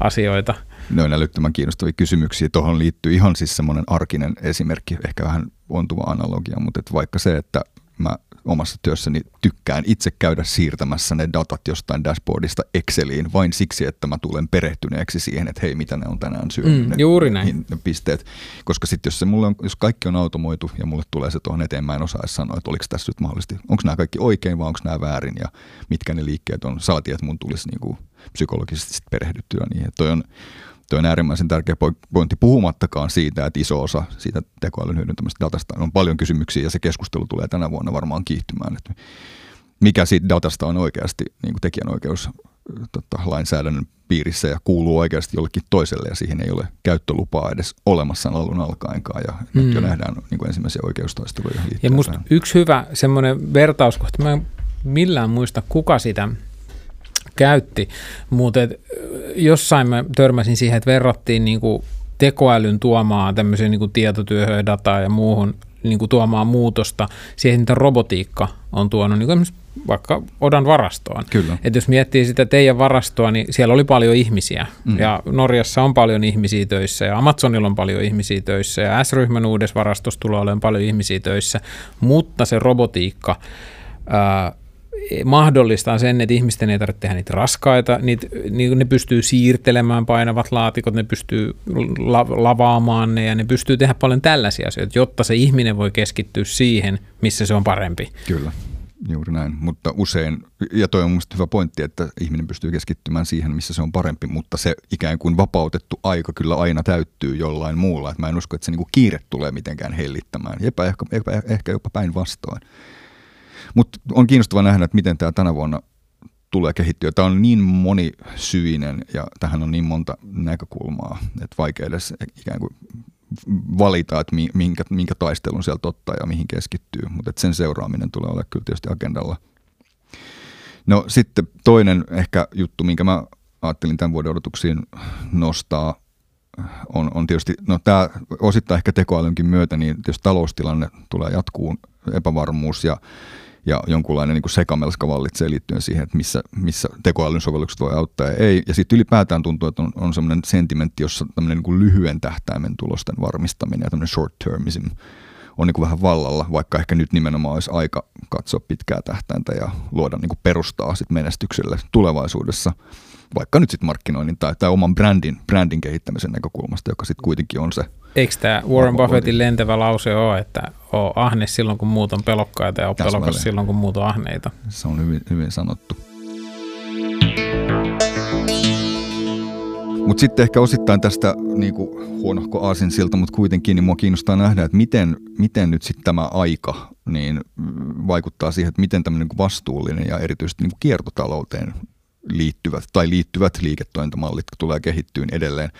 asioita. Ne on älyttömän kiinnostavia kysymyksiä. Tuohon liittyy ihan siis semmoinen arkinen esimerkki, ehkä vähän ontuva analogia, mutta et vaikka se, että mä omassa työssäni tykkään itse käydä siirtämässä ne datat jostain dashboardista Exceliin vain siksi, että mä tulen perehtyneeksi siihen, että hei, mitä ne on tänään syönyt. Mm, ne, juuri näin. Ne pisteet. Koska sitten jos, se mulle on, jos kaikki on automoitu ja mulle tulee se tuohon eteen, mä en osaa sanoa, että oliko tässä nyt mahdollisesti, onko nämä kaikki oikein vai onko nämä väärin ja mitkä ne liikkeet on. Saatiin, että mun tulisi niinku psykologisesti perehdyttyä niihin. Toi on, Tuo on äärimmäisen tärkeä poi- pointti, puhumattakaan siitä, että iso osa siitä tekoälyn hyödyntämästä datasta on paljon kysymyksiä ja se keskustelu tulee tänä vuonna varmaan kiihtymään, että mikä siitä datasta on oikeasti niin kuin tekijänoikeus tota, lainsäädännön piirissä ja kuuluu oikeasti jollekin toiselle ja siihen ei ole käyttölupaa edes olemassa alun alkaenkaan ja mm. nyt jo nähdään niin kuin ensimmäisiä oikeustaisteluja Ja musta tähän. yksi hyvä semmoinen vertauskohta, mä en millään muista kuka sitä käytti, mutta jossain mä törmäsin siihen, että verrattiin niin kuin tekoälyn tuomaa tämmöiseen niin kuin tietotyöhön ja dataan ja muuhun niin kuin tuomaa muutosta siihen, mitä robotiikka on tuonut niin kuin vaikka odan varastoon. Kyllä. Et jos miettii sitä teidän varastoa, niin siellä oli paljon ihmisiä. Mm. Ja Norjassa on paljon ihmisiä töissä ja Amazonilla on paljon ihmisiä töissä ja S-ryhmän uudessa varastossa tulee olemaan paljon ihmisiä töissä. Mutta se robotiikka ää, mahdollistaa sen, että ihmisten ei tarvitse tehdä niitä raskaita, niitä, niin ne pystyy siirtelemään painavat laatikot, ne pystyy la, lavaamaan ne ja ne pystyy tehdä paljon tällaisia asioita, jotta se ihminen voi keskittyä siihen, missä se on parempi. Kyllä, juuri näin. Mutta usein, ja toi on minusta hyvä pointti, että ihminen pystyy keskittymään siihen, missä se on parempi, mutta se ikään kuin vapautettu aika kyllä aina täyttyy jollain muulla. Et mä en usko, että se niinku kiire tulee mitenkään hellittämään, Epä, ehkä, ehkä, ehkä jopa päinvastoin. Mutta on kiinnostavaa nähdä, että miten tämä tänä vuonna tulee kehittyä. Tämä on niin monisyinen ja tähän on niin monta näkökulmaa, että vaikea edes ikään kuin valita, että mi- minkä, minkä taistelun sieltä ottaa ja mihin keskittyy, mutta sen seuraaminen tulee olemaan kyllä tietysti agendalla. No sitten toinen ehkä juttu, minkä mä ajattelin tämän vuoden odotuksiin nostaa, on, on tietysti, no tämä osittain ehkä tekoälynkin myötä, niin tietysti taloustilanne tulee jatkuun epävarmuus ja, ja jonkunlainen niin kuin sekamelska vallitsee liittyen siihen, että missä, missä tekoälyn sovellukset voi auttaa ja ei. Ja sitten ylipäätään tuntuu, että on, on sellainen sentimentti, jossa tämmöinen niin kuin lyhyen tähtäimen tulosten varmistaminen ja tämmöinen short termism on niin kuin vähän vallalla, vaikka ehkä nyt nimenomaan olisi aika katsoa pitkää tähtäintä ja luoda niin kuin perustaa sit menestykselle tulevaisuudessa, vaikka nyt sitten markkinoinnin tai, tai oman brändin, brändin kehittämisen näkökulmasta, joka sitten kuitenkin on se. Eikö tämä Warren Buffettin lentävä lause ole, että oo ahne silloin, kun muut on pelokkaita ja oo Täsmälleen. pelokas silloin, kun muut on ahneita? Se on hyvin, hyvin sanottu. Mutta sitten ehkä osittain tästä niin kuin huonohko aasinsilta, mutta kuitenkin niin mua kiinnostaa nähdä, että miten, miten nyt sitten tämä aika niin mm, vaikuttaa siihen, että miten tämmöinen niin kuin vastuullinen ja erityisesti niin kuin kiertotalouteen liittyvät tai liittyvät liiketoimintamallit tulee kehittyyn edelleen.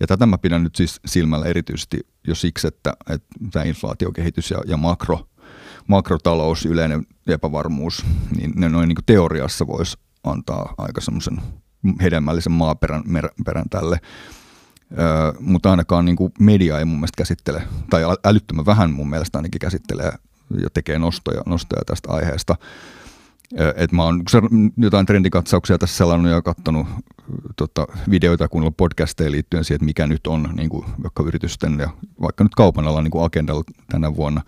Ja tätä mä pidän nyt siis silmällä erityisesti jo siksi, että, että tämä inflaatiokehitys ja, ja makro, makrotalous, yleinen epävarmuus, niin ne noin niin kuin teoriassa voisi antaa aika semmoisen hedelmällisen maaperän perän tälle. Öö, mutta ainakaan niin kuin media ei mun mielestä käsittele, tai älyttömän vähän mun mielestä ainakin käsittelee ja tekee nostoja, nostoja tästä aiheesta. Et mä oon jotain trendikatsauksia tässä selannut ja katsonut tota, videoita ja podcasteja liittyen siihen, että mikä nyt on niin kuin, vaikka yritysten ja vaikka nyt kaupan alalla niin agendalla tänä vuonna.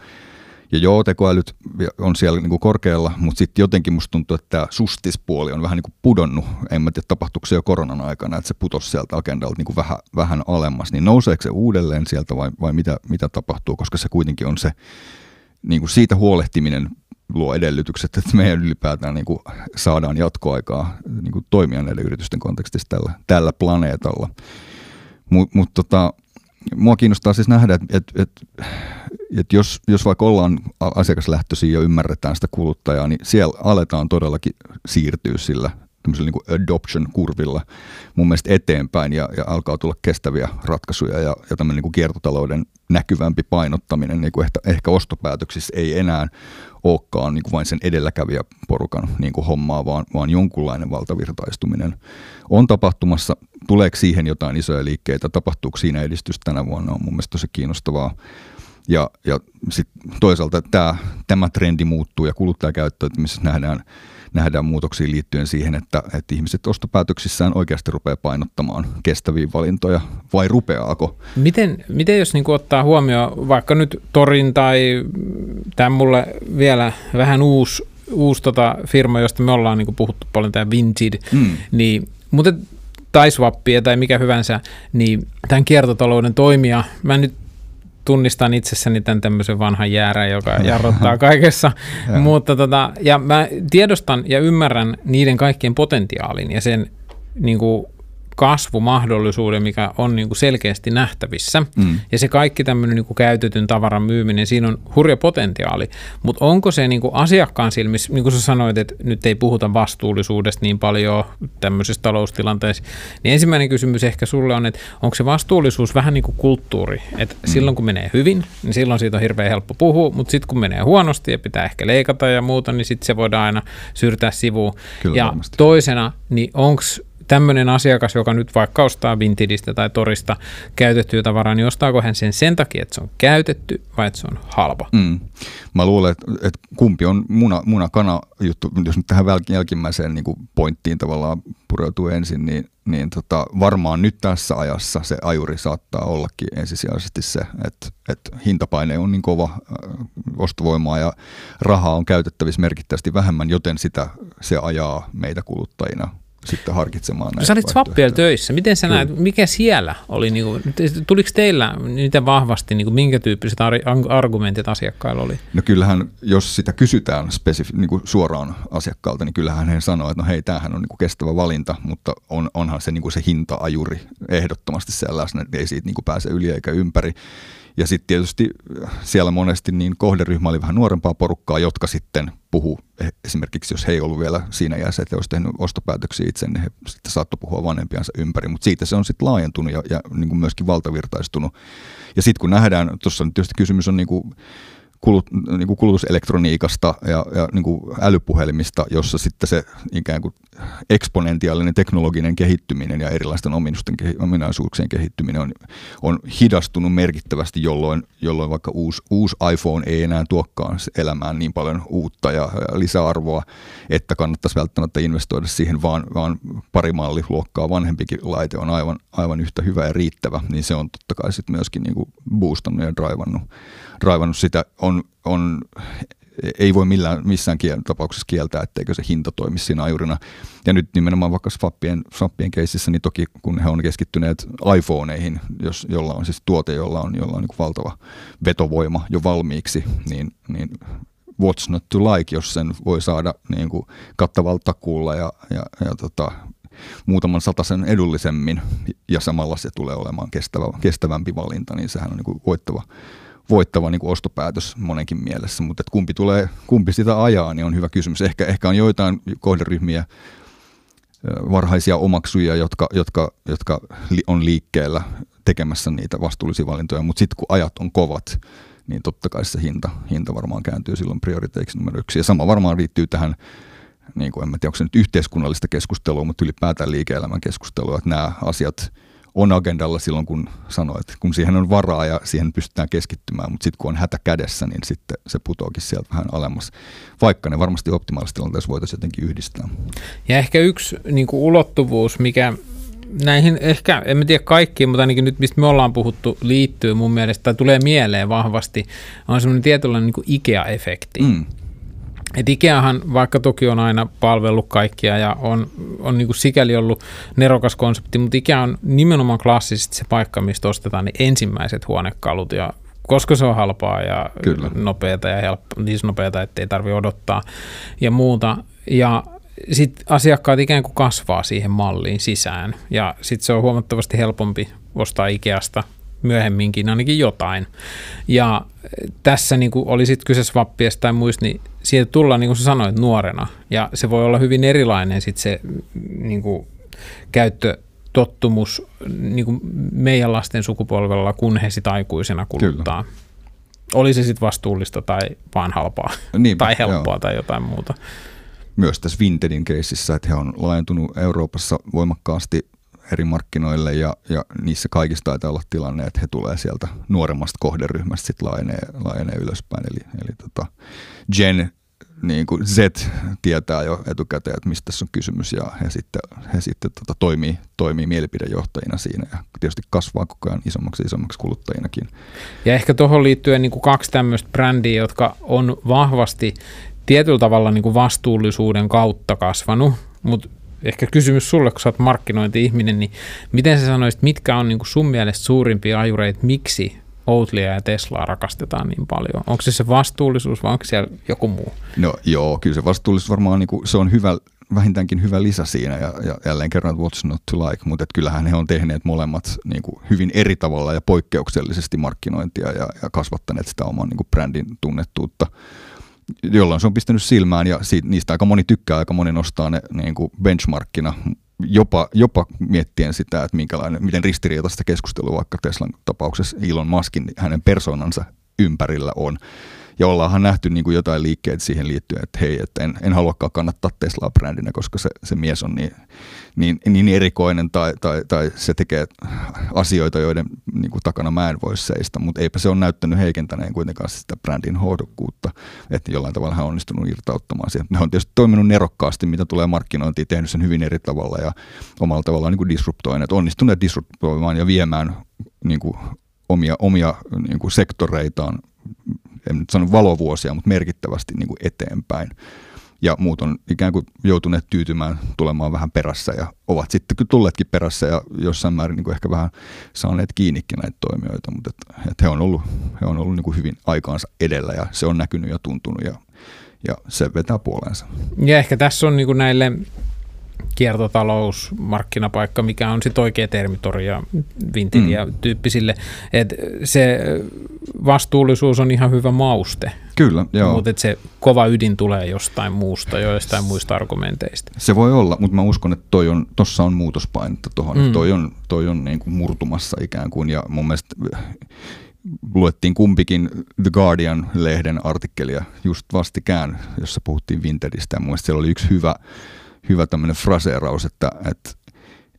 Ja joo, tekoälyt on siellä niin kuin korkealla, mutta sitten jotenkin musta tuntuu, että tämä sustispuoli on vähän niin kuin pudonnut. En mä tiedä, tapahtuuko se jo koronan aikana, että se putosi sieltä agendalta niin kuin vähän, vähän alemmas. Niin nouseeko se uudelleen sieltä vai, vai mitä, mitä tapahtuu, koska se kuitenkin on se niin kuin siitä huolehtiminen luo edellytykset, että meidän ylipäätään niin kuin saadaan jatkoaikaa niin kuin toimia näiden yritysten kontekstissa tällä, tällä planeetalla. Mutta mut tota, mua kiinnostaa siis nähdä, että et, et, et jos, jos vaikka ollaan asiakaslähtöisiä ja ymmärretään sitä kuluttajaa, niin siellä aletaan todellakin siirtyä sillä tämmöisellä niin adoption-kurvilla mun mielestä eteenpäin ja, ja alkaa tulla kestäviä ratkaisuja ja, ja tämmöinen niin kiertotalouden näkyvämpi painottaminen niin kuin ehkä, ehkä ostopäätöksissä ei enää olekaan niin kuin vain sen edelläkävijä porukan niin kuin hommaa, vaan, vaan jonkunlainen valtavirtaistuminen on tapahtumassa. Tuleeko siihen jotain isoja liikkeitä, tapahtuuko siinä edistys tänä vuonna, on mun mielestä tosi kiinnostavaa. Ja, ja sit toisaalta tämä, tämä trendi muuttuu ja kuluttajakäyttäytymisessä nähdään nähdään muutoksia liittyen siihen, että, että ihmiset ostopäätöksissään oikeasti rupeaa painottamaan kestäviä valintoja, vai rupeaako? Miten, miten jos niin ottaa huomioon vaikka nyt Torin tai tämä mulle vielä vähän uusi, uusi tota firma, josta me ollaan niin puhuttu paljon, tämä Vinted, mm. niin, mutta tai swappia tai mikä hyvänsä, niin tämän kiertotalouden toimija, mä nyt tunnistan itsessäni tämän tämmöisen vanhan jäärän, joka jarruttaa kaikessa. Mutta tota, ja mä tiedostan ja ymmärrän niiden kaikkien potentiaalin ja sen niin kuin, kasvumahdollisuuden, mikä on niin kuin selkeästi nähtävissä. Mm. Ja se kaikki tämmöinen niin kuin käytetyn tavaran myyminen, siinä on hurja potentiaali. Mutta onko se niin kuin asiakkaan silmissä, niin kuin sä sanoit, että nyt ei puhuta vastuullisuudesta niin paljon tämmöisessä taloustilanteessa, niin ensimmäinen kysymys ehkä sulle on, että onko se vastuullisuus vähän niin kuin kulttuuri, että mm. silloin kun menee hyvin, niin silloin siitä on hirveän helppo puhua, mutta sitten kun menee huonosti ja pitää ehkä leikata ja muuta, niin sitten se voidaan aina syrtää sivuun. Kyllä ja varmasti. toisena, niin onko tämmöinen asiakas, joka nyt vaikka ostaa Vintidistä tai Torista käytettyä tavaraa, niin ostaako hän sen sen takia, että se on käytetty vai että se on halpa? Mm. Mä luulen, että, että kumpi on muna, muna-kana juttu, jos nyt tähän jälkimmäiseen niin kuin pointtiin tavallaan pureutuu ensin, niin, niin tota, varmaan nyt tässä ajassa se ajuri saattaa ollakin ensisijaisesti se, että, että hintapaine on niin kova äh, ostovoimaa ja rahaa on käytettävissä merkittävästi vähemmän, joten sitä se ajaa meitä kuluttajina sitten harkitsemaan näitä Sä olit Swappiel töissä. Miten sä näet, mikä siellä oli? Niin kuin, tuliko teillä niitä vahvasti, niin kuin, minkä tyyppiset argumentit asiakkailla oli? No kyllähän, jos sitä kysytään spesifi- niin kuin suoraan asiakkaalta, niin kyllähän he sanoo, että no hei, tämähän on niin kuin kestävä valinta, mutta on, onhan se, niin kuin se hinta-ajuri ehdottomasti sellainen, että ei siitä niin kuin pääse yli eikä ympäri. Ja sitten tietysti siellä monesti niin kohderyhmä oli vähän nuorempaa porukkaa, jotka sitten puhu e, esimerkiksi jos he ei ollut vielä siinä iässä, että he olisivat tehnyt ostopäätöksiä itse, niin he sitten saattoi puhua vanhempiansa ympäri, mutta siitä se on sitten laajentunut ja, ja niin kuin myöskin valtavirtaistunut. Ja sitten kun nähdään, tuossa tietysti kysymys on niin kuin kulut, niin kuin kulutuselektroniikasta ja, ja niin kuin älypuhelimista, jossa sitten se ikään kuin eksponentiaalinen teknologinen kehittyminen ja erilaisten ominaisuuksien kehittyminen on, on hidastunut merkittävästi, jolloin, jolloin vaikka uusi, uusi iPhone ei enää tuokkaan elämään niin paljon uutta ja, ja lisäarvoa, että kannattaisi välttämättä investoida siihen, vaan, vaan pari malliluokkaa vanhempikin laite on aivan, aivan yhtä hyvä ja riittävä, niin se on totta kai sitten myöskin niin kuin boostannut ja draivannut, draivannut sitä. On, on ei voi millään, missään tapauksessa kieltää, etteikö se hinta toimi siinä ajurina. Ja nyt nimenomaan vaikka Swappien, Swappien keississä, niin toki kun he on keskittyneet iPhoneihin, jos, jolla on siis tuote, jolla on, jolla on niin valtava vetovoima jo valmiiksi, niin, niin what's not to like, jos sen voi saada niin kuin kattavalla takuulla ja, ja, ja tota, muutaman sen edullisemmin ja samalla se tulee olemaan kestävä, kestävämpi valinta, niin sehän on niin kuin voittava, voittava niin kuin ostopäätös monenkin mielessä, mutta että kumpi, tulee, kumpi sitä ajaa, niin on hyvä kysymys. Ehkä, ehkä on joitain kohderyhmiä, varhaisia omaksuja, jotka, jotka, jotka on liikkeellä tekemässä niitä vastuullisia valintoja, mutta sitten kun ajat on kovat, niin totta kai se hinta, hinta varmaan kääntyy silloin prioriteiksi numero yksi. Ja sama varmaan liittyy tähän, niin kuin en tiedä, onko se nyt yhteiskunnallista keskustelua, mutta ylipäätään liike-elämän keskustelua, että nämä asiat on agendalla silloin, kun sanoo, että kun siihen on varaa ja siihen pystytään keskittymään, mutta sitten kun on hätä kädessä, niin sitten se putoakin sieltä vähän alemmas, vaikka ne varmasti optimaalisessa tilanteessa voitaisiin jotenkin yhdistää. Ja ehkä yksi niin kuin ulottuvuus, mikä näihin ehkä, en tiedä kaikkiin, mutta ainakin nyt mistä me ollaan puhuttu liittyy mun mielestä, tai tulee mieleen vahvasti, on semmoinen tietynlainen niin IKEA-efekti. Mm. Et Ikeahan, vaikka toki on aina palvellut kaikkia ja on, on niin kuin sikäli ollut nerokas konsepti, mutta Ikea on nimenomaan klassisesti se paikka, mistä ostetaan ne ensimmäiset huonekalut ja koska se on halpaa ja Kyllä. nopeata ja helppo, niin nopeata, ettei tarvitse odottaa ja muuta. Ja sitten asiakkaat ikään kuin kasvaa siihen malliin sisään ja sitten se on huomattavasti helpompi ostaa Ikeasta myöhemminkin ainakin jotain. Ja tässä niin kuin oli sitten kyseessä vappiesta tai muista, niin siitä tullaan, niin kuin sä sanoit, nuorena. Ja se voi olla hyvin erilainen sitten se niin kuin käyttötottumus niin kuin meidän lasten sukupolvella, kun he sitten aikuisena kuluttaa. Kyllä. Oli se sitten vastuullista tai vaan halpaa Niinpä, tai helppoa joo. tai jotain muuta. Myös tässä Vintedin keississä, että he on laajentunut Euroopassa voimakkaasti eri markkinoille ja, ja niissä kaikista taitaa olla tilanne, että he tulee sieltä nuoremmasta kohderyhmästä sitten laajenee, laajenee ylöspäin. Eli, eli tota, Gen niin kuin Z tietää jo etukäteen, että mistä tässä on kysymys ja he sitten, he sitten tota, toimii, toimii mielipidejohtajina siinä ja tietysti kasvaa koko ajan isommaksi isommaksi kuluttajinakin. Ja ehkä tuohon liittyen niin kuin kaksi tämmöistä brändiä, jotka on vahvasti tietyllä tavalla niin kuin vastuullisuuden kautta kasvanut, mutta ehkä kysymys sulle, kun sä oot markkinointi-ihminen, niin miten sä sanoisit, mitkä on niin sun mielestä suurimpia ajureita, miksi Outlia ja Teslaa rakastetaan niin paljon? Onko se se vastuullisuus vai onko siellä joku muu? No joo, kyllä se vastuullisuus varmaan niin kuin, se on hyvä, vähintäänkin hyvä lisä siinä ja, ja jälleen kerran what's not to like, mutta kyllähän he on tehneet molemmat niin kuin hyvin eri tavalla ja poikkeuksellisesti markkinointia ja, ja kasvattaneet sitä oman niin kuin brändin tunnettuutta jolloin se on pistänyt silmään ja siitä, niistä aika moni tykkää, aika moni nostaa ne niin kuin benchmarkkina, jopa, jopa miettien sitä, että minkälainen, miten ristiriitaista keskustelua vaikka Teslan tapauksessa Elon Muskin, hänen persoonansa ympärillä on. Ja ollaanhan nähty niin kuin jotain liikkeitä siihen liittyen, että hei, että en, en haluakaan kannattaa Teslaa brändinä, koska se, se mies on niin, niin, niin erikoinen tai, tai, tai se tekee asioita, joiden niin kuin takana mä en voi seistä, mutta eipä se ole näyttänyt heikentäneen kuitenkaan sitä brändin hohdokkuutta, että jollain tavalla hän on onnistunut irtauttamaan siihen. Ne on tietysti toiminut nerokkaasti, mitä tulee markkinointiin, tehnyt sen hyvin eri tavalla ja omalla tavallaan niin kuin disruptoineet, onnistuneet disruptoimaan ja viemään niin kuin omia, omia niin kuin sektoreitaan en nyt sano valovuosia, mutta merkittävästi niin kuin eteenpäin. Ja muut on ikään kuin joutuneet tyytymään tulemaan vähän perässä ja ovat sitten kyllä tulleetkin perässä ja jossain määrin niin kuin ehkä vähän saaneet kiinnikin näitä toimijoita, mutta et, et he on ollut, he on ollut niin kuin hyvin aikaansa edellä ja se on näkynyt ja tuntunut ja, ja se vetää puoleensa. Ja ehkä tässä on niin kuin näille kiertotalous, markkinapaikka, mikä on sitten oikea termi ja mm. tyyppisille. Et se vastuullisuus on ihan hyvä mauste. Kyllä, joo. Mutta se kova ydin tulee jostain muusta, joistain muista argumenteista. Se voi olla, mutta mä uskon, että toi on, tossa on muutospainetta tuohon. Mm. Toi on, toi on niin kuin murtumassa ikään kuin, ja mun mielestä luettiin kumpikin The Guardian-lehden artikkelia just vastikään, jossa puhuttiin Vinteristä. Ja mun siellä oli yksi hyvä hyvä tämmöinen fraseeraus, että, että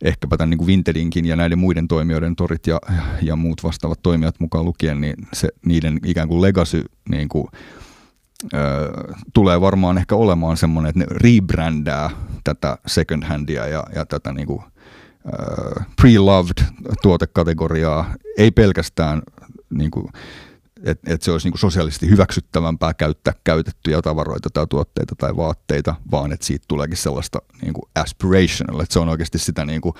ehkäpä tämän niin kuin Vintedinkin ja näiden muiden toimijoiden torit ja, ja muut vastaavat toimijat mukaan lukien, niin se, niiden ikään kuin legacy niin kuin, ö, tulee varmaan ehkä olemaan semmoinen, että ne rebrändää tätä second handia ja, ja tätä niin kuin, ö, pre-loved tuotekategoriaa, ei pelkästään niin kuin, että et se olisi niinku sosiaalisesti hyväksyttävämpää käyttää käytettyjä tavaroita tai tuotteita tai vaatteita, vaan että siitä tuleekin sellaista niinku aspirational, että se on oikeasti sitä niinku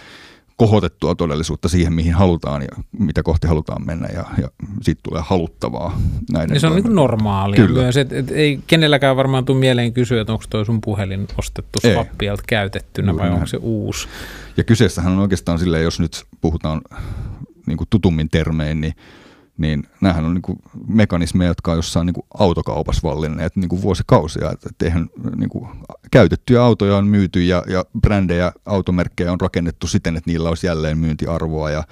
kohotettua todellisuutta siihen, mihin halutaan ja mitä kohti halutaan mennä ja, ja siitä tulee haluttavaa. Näiden ja se on niin normaalia Kyllä. myös, että et ei kenelläkään varmaan tule mieleen kysyä, että onko toi sun puhelin ostettu swappialta käytettynä Juuri vai näin. onko se uusi. Ja kyseessähän on oikeastaan silleen, jos nyt puhutaan niin kuin tutummin termein, niin niin näähän on niin kuin mekanismeja, jotka on jossain niin kuin autokaupassa vallinneet niin kuin vuosikausia. Että et eihän, niin kuin, käytettyjä autoja on myyty ja, ja brändejä, automerkkejä on rakennettu siten, että niillä olisi jälleen myyntiarvoa ja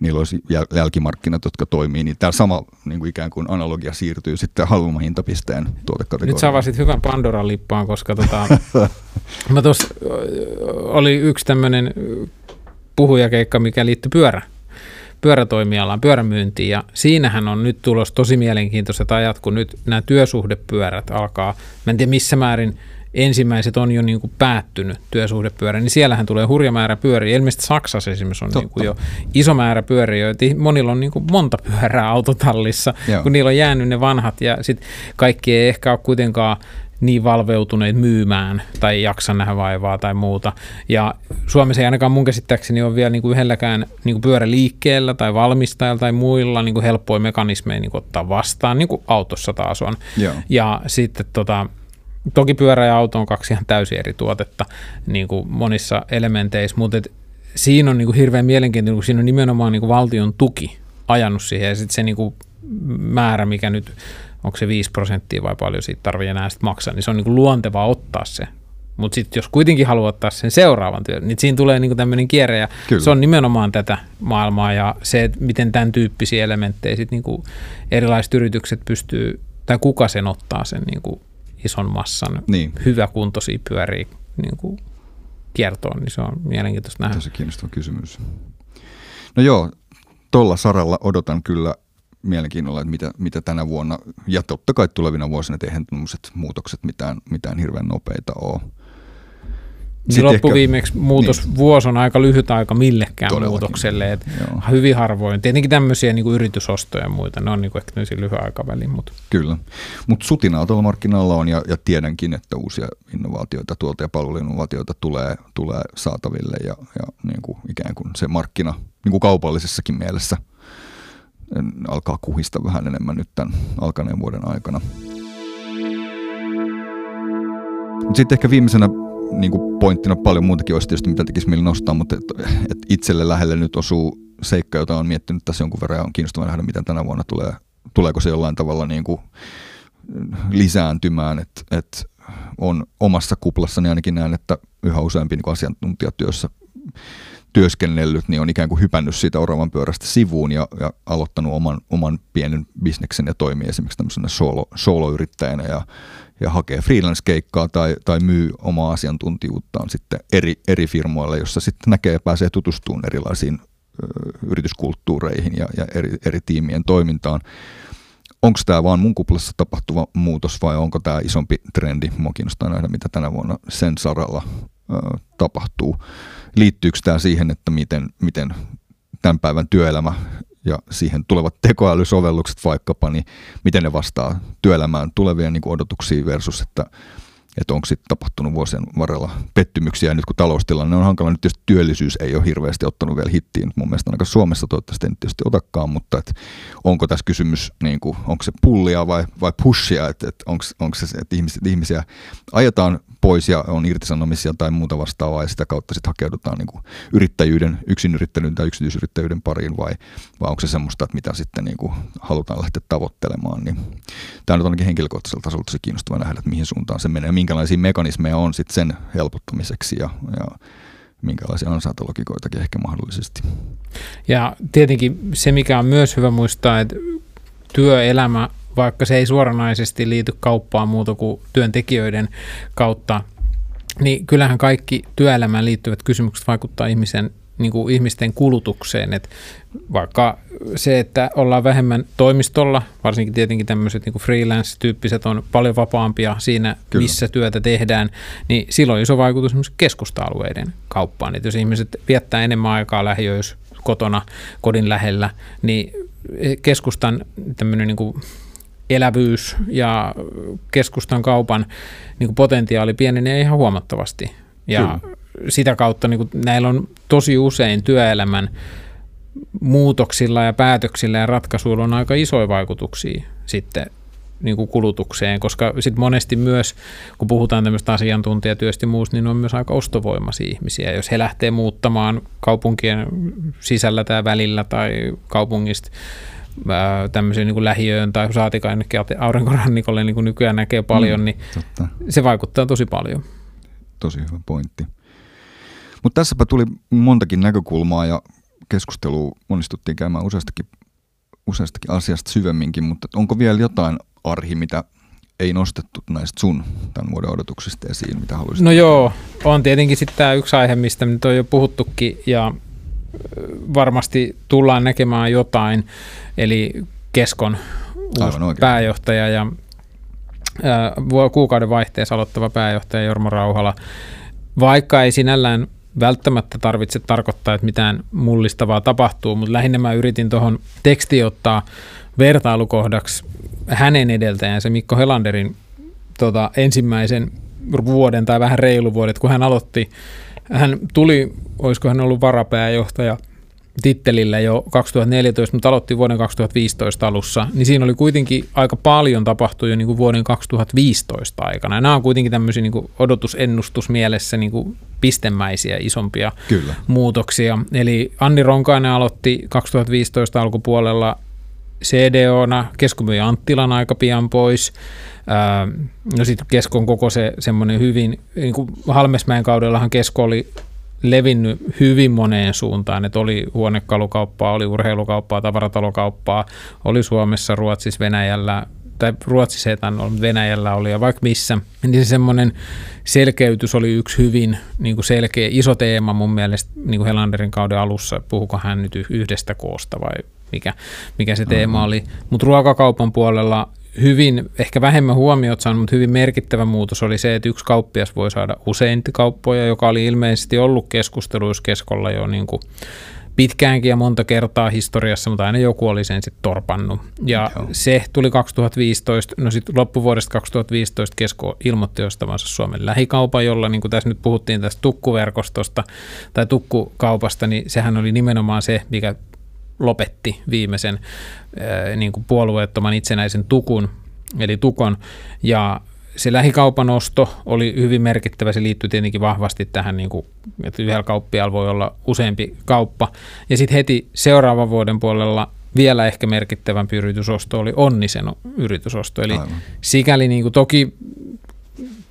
niillä olisi jäl- jälkimarkkinat, jotka toimii. Niin tämä sama niin kuin ikään kuin analogia siirtyy sitten halvemman hintapisteen tuotekategoriaan. Nyt sä avasit hyvän Pandoran lippaan, koska tota, mä tuossa oli yksi tämmöinen puhujakeikka, mikä liittyy pyörä pyörätoimialaan, pyörämyyntiin, ja siinähän on nyt tulos tosi mielenkiintoiset ajat, kun nyt nämä työsuhdepyörät alkaa, mä en tiedä missä määrin ensimmäiset on jo niin kuin päättynyt työsuhdepyörä, niin siellähän tulee hurja määrä pyöriä. Ilmeisesti Saksassa esimerkiksi on niin kuin jo iso määrä pyöriä, joita monilla on niin kuin monta pyörää autotallissa, Joo. kun niillä on jäänyt ne vanhat, ja sitten kaikki ei ehkä ole kuitenkaan niin valveutuneet myymään tai jaksa nähdä vaivaa tai muuta. Ja Suomessa ei ainakaan mun käsittääkseni ole vielä niin kuin yhdelläkään niin kuin pyöräliikkeellä tai valmistajalla tai muilla niin kuin helppoja mekanismeja niin kuin ottaa vastaan, niin kuin autossa taas on. Joo. Ja sitten tota, toki pyörä ja auto on kaksi ihan täysin eri tuotetta niin kuin monissa elementeissä, mutta et siinä on niin kuin hirveän mielenkiintoinen, kun siinä on nimenomaan niin kuin valtion tuki ajanut siihen ja sitten se niin kuin määrä, mikä nyt onko se 5 prosenttia vai paljon siitä tarvii enää sitten maksaa, niin se on niin kuin luontevaa ottaa se. Mutta sitten jos kuitenkin haluaa ottaa sen seuraavan työn, niin siinä tulee niinku tämmöinen kierre ja Kyllä. se on nimenomaan tätä maailmaa ja se, että miten tämän tyyppisiä elementtejä sit niinku erilaiset yritykset pystyy, tai kuka sen ottaa sen niinku ison massan niin. hyväkuntoisia pyöriä niinku kiertoon, niin se on mielenkiintoista nähdä. Tässä kiinnostava kysymys. No joo, tuolla saralla odotan kyllä mielenkiinnolla, että mitä, mitä tänä vuonna ja totta kai tulevina vuosina eihän muutokset mitään, mitään hirveän nopeita ole. Niin loppuviimeksi muutos niin. vuosi on aika lyhyt aika millekään Todellakin. muutokselle. Et hyvin harvoin. Tietenkin tämmöisiä niin kuin yritysostoja ja muita, ne on niin kuin ehkä lyhyen aikavälin. Mutta. Kyllä, mutta sutinaa tuolla markkinoilla on ja, ja tiedänkin, että uusia innovaatioita, tuolta ja palveluinnovaatioita tulee, tulee saataville ja, ja niin kuin ikään kuin se markkina niin kuin kaupallisessakin mielessä – alkaa kuhista vähän enemmän nyt tämän alkaneen vuoden aikana. Sitten ehkä viimeisenä niin kuin pointtina paljon muutakin olisi tietysti, mitä tekisi mieli nostaa, mutta et, et itselle lähelle nyt osuu seikka, jota on miettinyt tässä jonkun verran ja on kiinnostava nähdä, miten tänä vuonna tulee, tuleeko se jollain tavalla niin kuin lisääntymään, että et on omassa kuplassani ainakin näen, että yhä useampi niin asiantuntijatyössä työskennellyt, niin on ikään kuin hypännyt siitä oravan pyörästä sivuun ja, ja aloittanut oman, oman pienen bisneksen ja toimii esimerkiksi tämmöisenä solo, solo-yrittäjänä ja, ja hakee freelance-keikkaa tai, tai myy omaa asiantuntijuuttaan sitten eri, eri firmoille, jossa sitten näkee ja pääsee tutustumaan erilaisiin ö, yrityskulttuureihin ja, ja eri, eri tiimien toimintaan. Onko tämä vaan mun kuplassa tapahtuva muutos vai onko tämä isompi trendi? Mua kiinnostaa nähdä, mitä tänä vuonna sen saralla ö, tapahtuu liittyykö tämä siihen, että miten, miten tämän päivän työelämä ja siihen tulevat tekoälysovellukset vaikkapa, niin miten ne vastaa työelämään tulevia niin odotuksia versus, että että onko sitten tapahtunut vuosien varrella pettymyksiä. Ja nyt kun taloustilanne on hankala, nyt tietysti työllisyys ei ole hirveästi ottanut vielä hittiin. Mun mielestä ainakaan Suomessa toivottavasti ei tietysti otakaan, mutta et onko tässä kysymys, niin kuin, onko se pullia vai, vai pushia, että et onko, onko se, että ihmisiä, ihmisiä ajetaan pois ja on irtisanomisia tai muuta vastaavaa ja sitä kautta sitten hakeudutaan niin kuin yrittäjyyden, yksinyrittäjyyden tai yksityisyrittäjyyden pariin vai, vai onko se semmoista, että mitä sitten niin kuin halutaan lähteä tavoittelemaan. Niin tämä nyt ainakin henkilökohtaisella tasolla tosi kiinnostava nähdä, että mihin suuntaan se menee ja minkälaisia mekanismeja on sitten sen helpottamiseksi ja, ja minkälaisia ansaintologikoitakin ehkä mahdollisesti. Ja tietenkin se, mikä on myös hyvä muistaa, että työelämä vaikka se ei suoranaisesti liity kauppaan muuta kuin työntekijöiden kautta, niin kyllähän kaikki työelämään liittyvät kysymykset vaikuttaa ihmisen niin kuin ihmisten kulutukseen. Et vaikka se, että ollaan vähemmän toimistolla, varsinkin tietenkin tämmöiset niin freelance-tyyppiset on paljon vapaampia siinä, Kyllä. missä työtä tehdään, niin silloin iso vaikutus myös keskusta-alueiden kauppaan. Et jos ihmiset viettää enemmän aikaa lähiöissä kotona, kodin lähellä, niin keskustan tämmöinen niin kuin elävyys ja keskustan kaupan niin kuin potentiaali pienenee ihan huomattavasti. Ja Kyllä. sitä kautta niin kuin näillä on tosi usein työelämän muutoksilla ja päätöksillä ja ratkaisuilla on aika isoja vaikutuksia sitten niin kuin kulutukseen, koska sitten monesti myös, kun puhutaan tämmöistä asiantuntijatyöstä ja muusta, niin on myös aika ostovoimaisia ihmisiä. Jos he lähtee muuttamaan kaupunkien sisällä tai välillä tai kaupungista tämmöisen niin lähiöön tai saatika jonnekin aurinkorannikolle, niin kuin nykyään näkee paljon, mm, niin totta. se vaikuttaa tosi paljon. Tosi hyvä pointti. Mutta tässäpä tuli montakin näkökulmaa ja keskustelua onnistuttiin käymään useastakin, useastakin asiasta syvemminkin, mutta onko vielä jotain arhi, mitä ei nostettu näistä sun tämän vuoden odotuksista esiin, mitä haluaisit? No joo, on tietenkin sitten tämä yksi aihe, mistä nyt on jo puhuttukin ja varmasti tullaan näkemään jotain, eli Keskon uusi pääjohtaja ja kuukauden vaihteessa aloittava pääjohtaja Jorma Rauhala, vaikka ei sinällään välttämättä tarvitse tarkoittaa, että mitään mullistavaa tapahtuu, mutta lähinnä mä yritin tuohon teksti ottaa vertailukohdaksi hänen edeltäjänsä Mikko Helanderin tota, ensimmäisen vuoden tai vähän reilu vuodet, kun hän aloitti. Hän tuli, olisiko hän ollut varapääjohtaja – tittelillä jo 2014, mutta aloitti vuoden 2015 alussa, niin siinä oli kuitenkin aika paljon tapahtui jo niin kuin vuoden 2015 aikana. Ja nämä on kuitenkin tämmöisiä niin kuin odotusennustusmielessä niin kuin pistemäisiä isompia Kyllä. muutoksia. Eli Anni Ronkainen aloitti 2015 alkupuolella CDOna, Kesko myi Anttilan aika pian pois. No sitten Keskon koko se semmoinen hyvin, niin kuin Halmesmäen kaudellahan Kesko oli levinnyt hyvin moneen suuntaan, että oli huonekalukauppaa, oli urheilukauppaa, tavaratalokauppaa, oli Suomessa, Ruotsissa, Venäjällä, tai Ruotsissa ei ollut, Venäjällä oli ja vaikka missä, niin se semmoinen selkeytys oli yksi hyvin niin kuin selkeä, iso teema mun mielestä niin kuin Helanderin kauden alussa, puhuko hän nyt yhdestä koosta vai mikä, mikä se teema mm-hmm. oli. Mutta ruokakaupan puolella hyvin, ehkä vähemmän huomiot saanut, mutta hyvin merkittävä muutos oli se, että yksi kauppias voi saada usein kauppoja, joka oli ilmeisesti ollut keskusteluissa keskolla jo niin kuin pitkäänkin ja monta kertaa historiassa, mutta aina joku oli sen sitten torpannut. Ja Joo. se tuli 2015, no sitten loppuvuodesta 2015 Kesko ilmoitti ostavansa Suomen lähikaupan, jolla niin kuin tässä nyt puhuttiin tästä tukkuverkostosta tai tukkukaupasta, niin sehän oli nimenomaan se, mikä lopetti viimeisen niin kuin puolueettoman itsenäisen tukun, eli tukon, ja se lähikaupan osto oli hyvin merkittävä, se liittyy tietenkin vahvasti tähän, niin kuin, että yhdellä kauppialla voi olla useampi kauppa. Ja sitten heti seuraavan vuoden puolella vielä ehkä merkittävämpi yritysosto oli Onnisen yritysosto. Eli Aivan. sikäli niin kuin, toki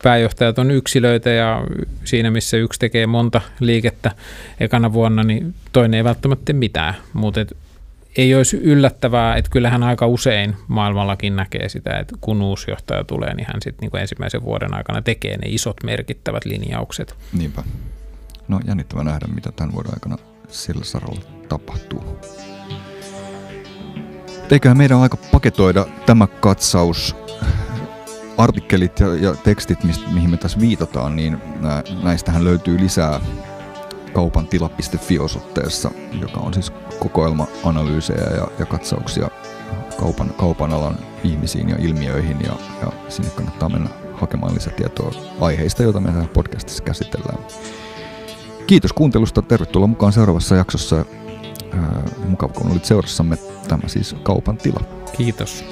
pääjohtajat on yksilöitä ja siinä missä yksi tekee monta liikettä ekana vuonna, niin toinen ei välttämättä mitään. Mutta ei olisi yllättävää, että kyllähän aika usein maailmallakin näkee sitä, että kun uusi johtaja tulee, niin hän sitten niin ensimmäisen vuoden aikana tekee ne isot merkittävät linjaukset. Niinpä. No jännittävä nähdä, mitä tämän vuoden aikana sillä saralla tapahtuu. Eiköhän meidän aika paketoida tämä katsaus artikkelit ja, ja tekstit, mistä, mihin me tässä viitataan, niin nä, näistähän löytyy lisää kaupantila.fi-osoitteessa, joka on siis kokoelma analyysejä ja, ja katsauksia kaupan, kaupan alan ihmisiin ja ilmiöihin ja, ja sinne kannattaa mennä hakemaan lisätietoa aiheista, joita me podcastissa käsitellään. Kiitos kuuntelusta, tervetuloa mukaan seuraavassa jaksossa. Ää, mukava kun olit seurassamme. Tämä siis kaupan tila. Kiitos.